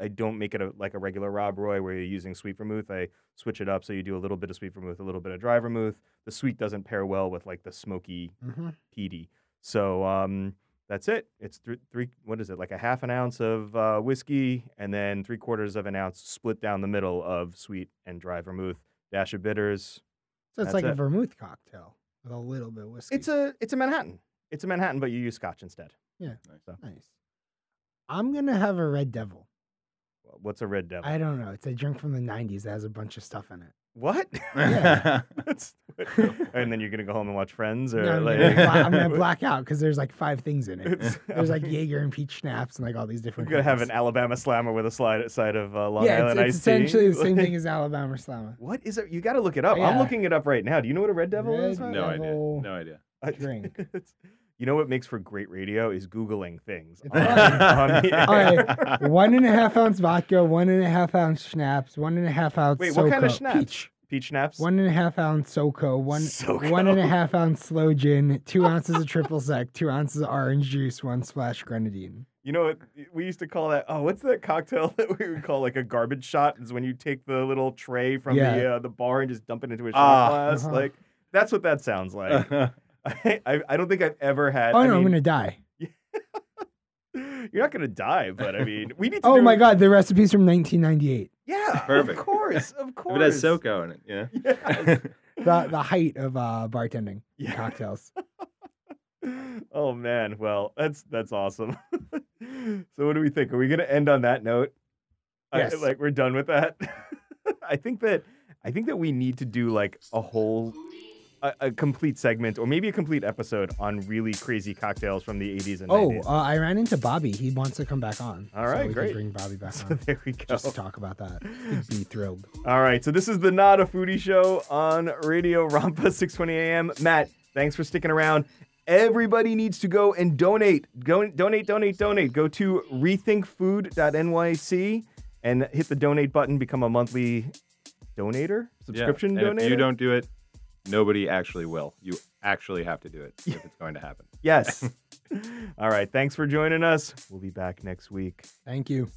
Speaker 1: I don't make it a, like a regular Rob Roy where you're using sweet vermouth. I switch it up so you do a little bit of sweet vermouth, a little bit of dry vermouth. The sweet doesn't pair well with like the smoky
Speaker 2: Mm-hmm.
Speaker 1: peaty. So um, that's it. It's th- three. What is it? Like a half an ounce of uh, whiskey, and then three quarters of an ounce split down the middle of sweet and dry vermouth. Dash of bitters.
Speaker 2: So it's like a vermouth cocktail with a little bit of whiskey.
Speaker 1: It's a it's a Manhattan. It's a Manhattan, but you use Scotch instead. Yeah.
Speaker 2: Nice. I'm gonna have a red devil.
Speaker 1: What's a red devil?
Speaker 2: I don't know. It's a drink from the '90s that has a bunch of stuff in it.
Speaker 1: What?
Speaker 2: Yeah.
Speaker 1: That's- and then you're gonna go home and watch Friends, or
Speaker 2: No, I'm,
Speaker 1: like,
Speaker 2: gonna bla- I'm gonna black out because there's like five things in it.
Speaker 1: It's-
Speaker 2: There's like Jaeger and peach schnapps and like all these different.
Speaker 1: You're gonna have an. Alabama Slammer with a slide side of uh, Long
Speaker 2: yeah,
Speaker 1: Island
Speaker 2: it's, it's
Speaker 1: iced tea.
Speaker 2: essentially the same thing as Alabama Slammer.
Speaker 1: What is it? You got to look it up. I'm looking it up right now. Do you know what a red devil is?
Speaker 2: Red
Speaker 3: no idea. No idea.
Speaker 1: I-
Speaker 2: drink.
Speaker 1: You know what makes for great radio is googling things. On- on the
Speaker 2: All
Speaker 1: air.
Speaker 2: right, one and a half ounce vodka, one and a half ounce schnapps, one and a half ounce.
Speaker 1: Wait, what kind of
Speaker 2: SoCo-
Speaker 1: schnapps?
Speaker 2: Peach.
Speaker 1: Peach schnapps.
Speaker 2: One and a half ounce SoCo, one
Speaker 1: SoCo.
Speaker 2: one and a half ounce slow gin, two ounces of triple sec, two ounces of orange juice, one splash grenadine.
Speaker 1: You know what we used to call that? Oh, what's that cocktail that we would call like a garbage shot? Is when you take the little tray from the uh, the bar and just dump it into a shot
Speaker 3: Ah.
Speaker 1: glass.
Speaker 2: Uh-huh.
Speaker 1: Like that's what that sounds like. I, I, I don't think I've ever had.
Speaker 2: Oh
Speaker 1: I
Speaker 2: no, I'm gonna die.
Speaker 1: You're not gonna die, but I mean, we need to.
Speaker 2: Oh
Speaker 1: do-
Speaker 2: my god, the recipe's from 1998.
Speaker 1: Yeah,
Speaker 3: Perfect.
Speaker 1: Of course, of
Speaker 3: if
Speaker 1: course.
Speaker 3: it has SoCo in it, yeah.
Speaker 1: Yes.
Speaker 2: The the height of uh bartending
Speaker 1: Yeah.
Speaker 2: cocktails.
Speaker 1: oh man, well that's that's awesome. so what do we think? Are we gonna end on that note? I-
Speaker 2: Yes.
Speaker 1: like we're done with that. I think that I think that we need to do like a whole a, a complete segment or maybe a complete episode on really crazy cocktails from the 80s and
Speaker 2: Oh,
Speaker 1: 90s.
Speaker 2: uh, I ran into Bobby. He wants to come back on.
Speaker 1: All right, so
Speaker 2: we
Speaker 1: great.
Speaker 2: Can bring Bobby back
Speaker 1: so
Speaker 2: on
Speaker 1: there we go.
Speaker 2: just to talk about that. He'd be thrilled.
Speaker 1: All right, so this is the Not a Foodie Show on Radio Rampa 620 AM. Matt, thanks for sticking around. everybody needs to go and donate. Go donate, donate, donate. Go to rethinkfood.nyc and hit the donate button. Become a monthly donator, subscription
Speaker 3: yeah.
Speaker 1: donator.
Speaker 3: If you don't do it, nobody actually will. You actually have to do it if it's going to happen.
Speaker 1: Yes. All right. Thanks for joining us. We'll be back next week.
Speaker 2: Thank you.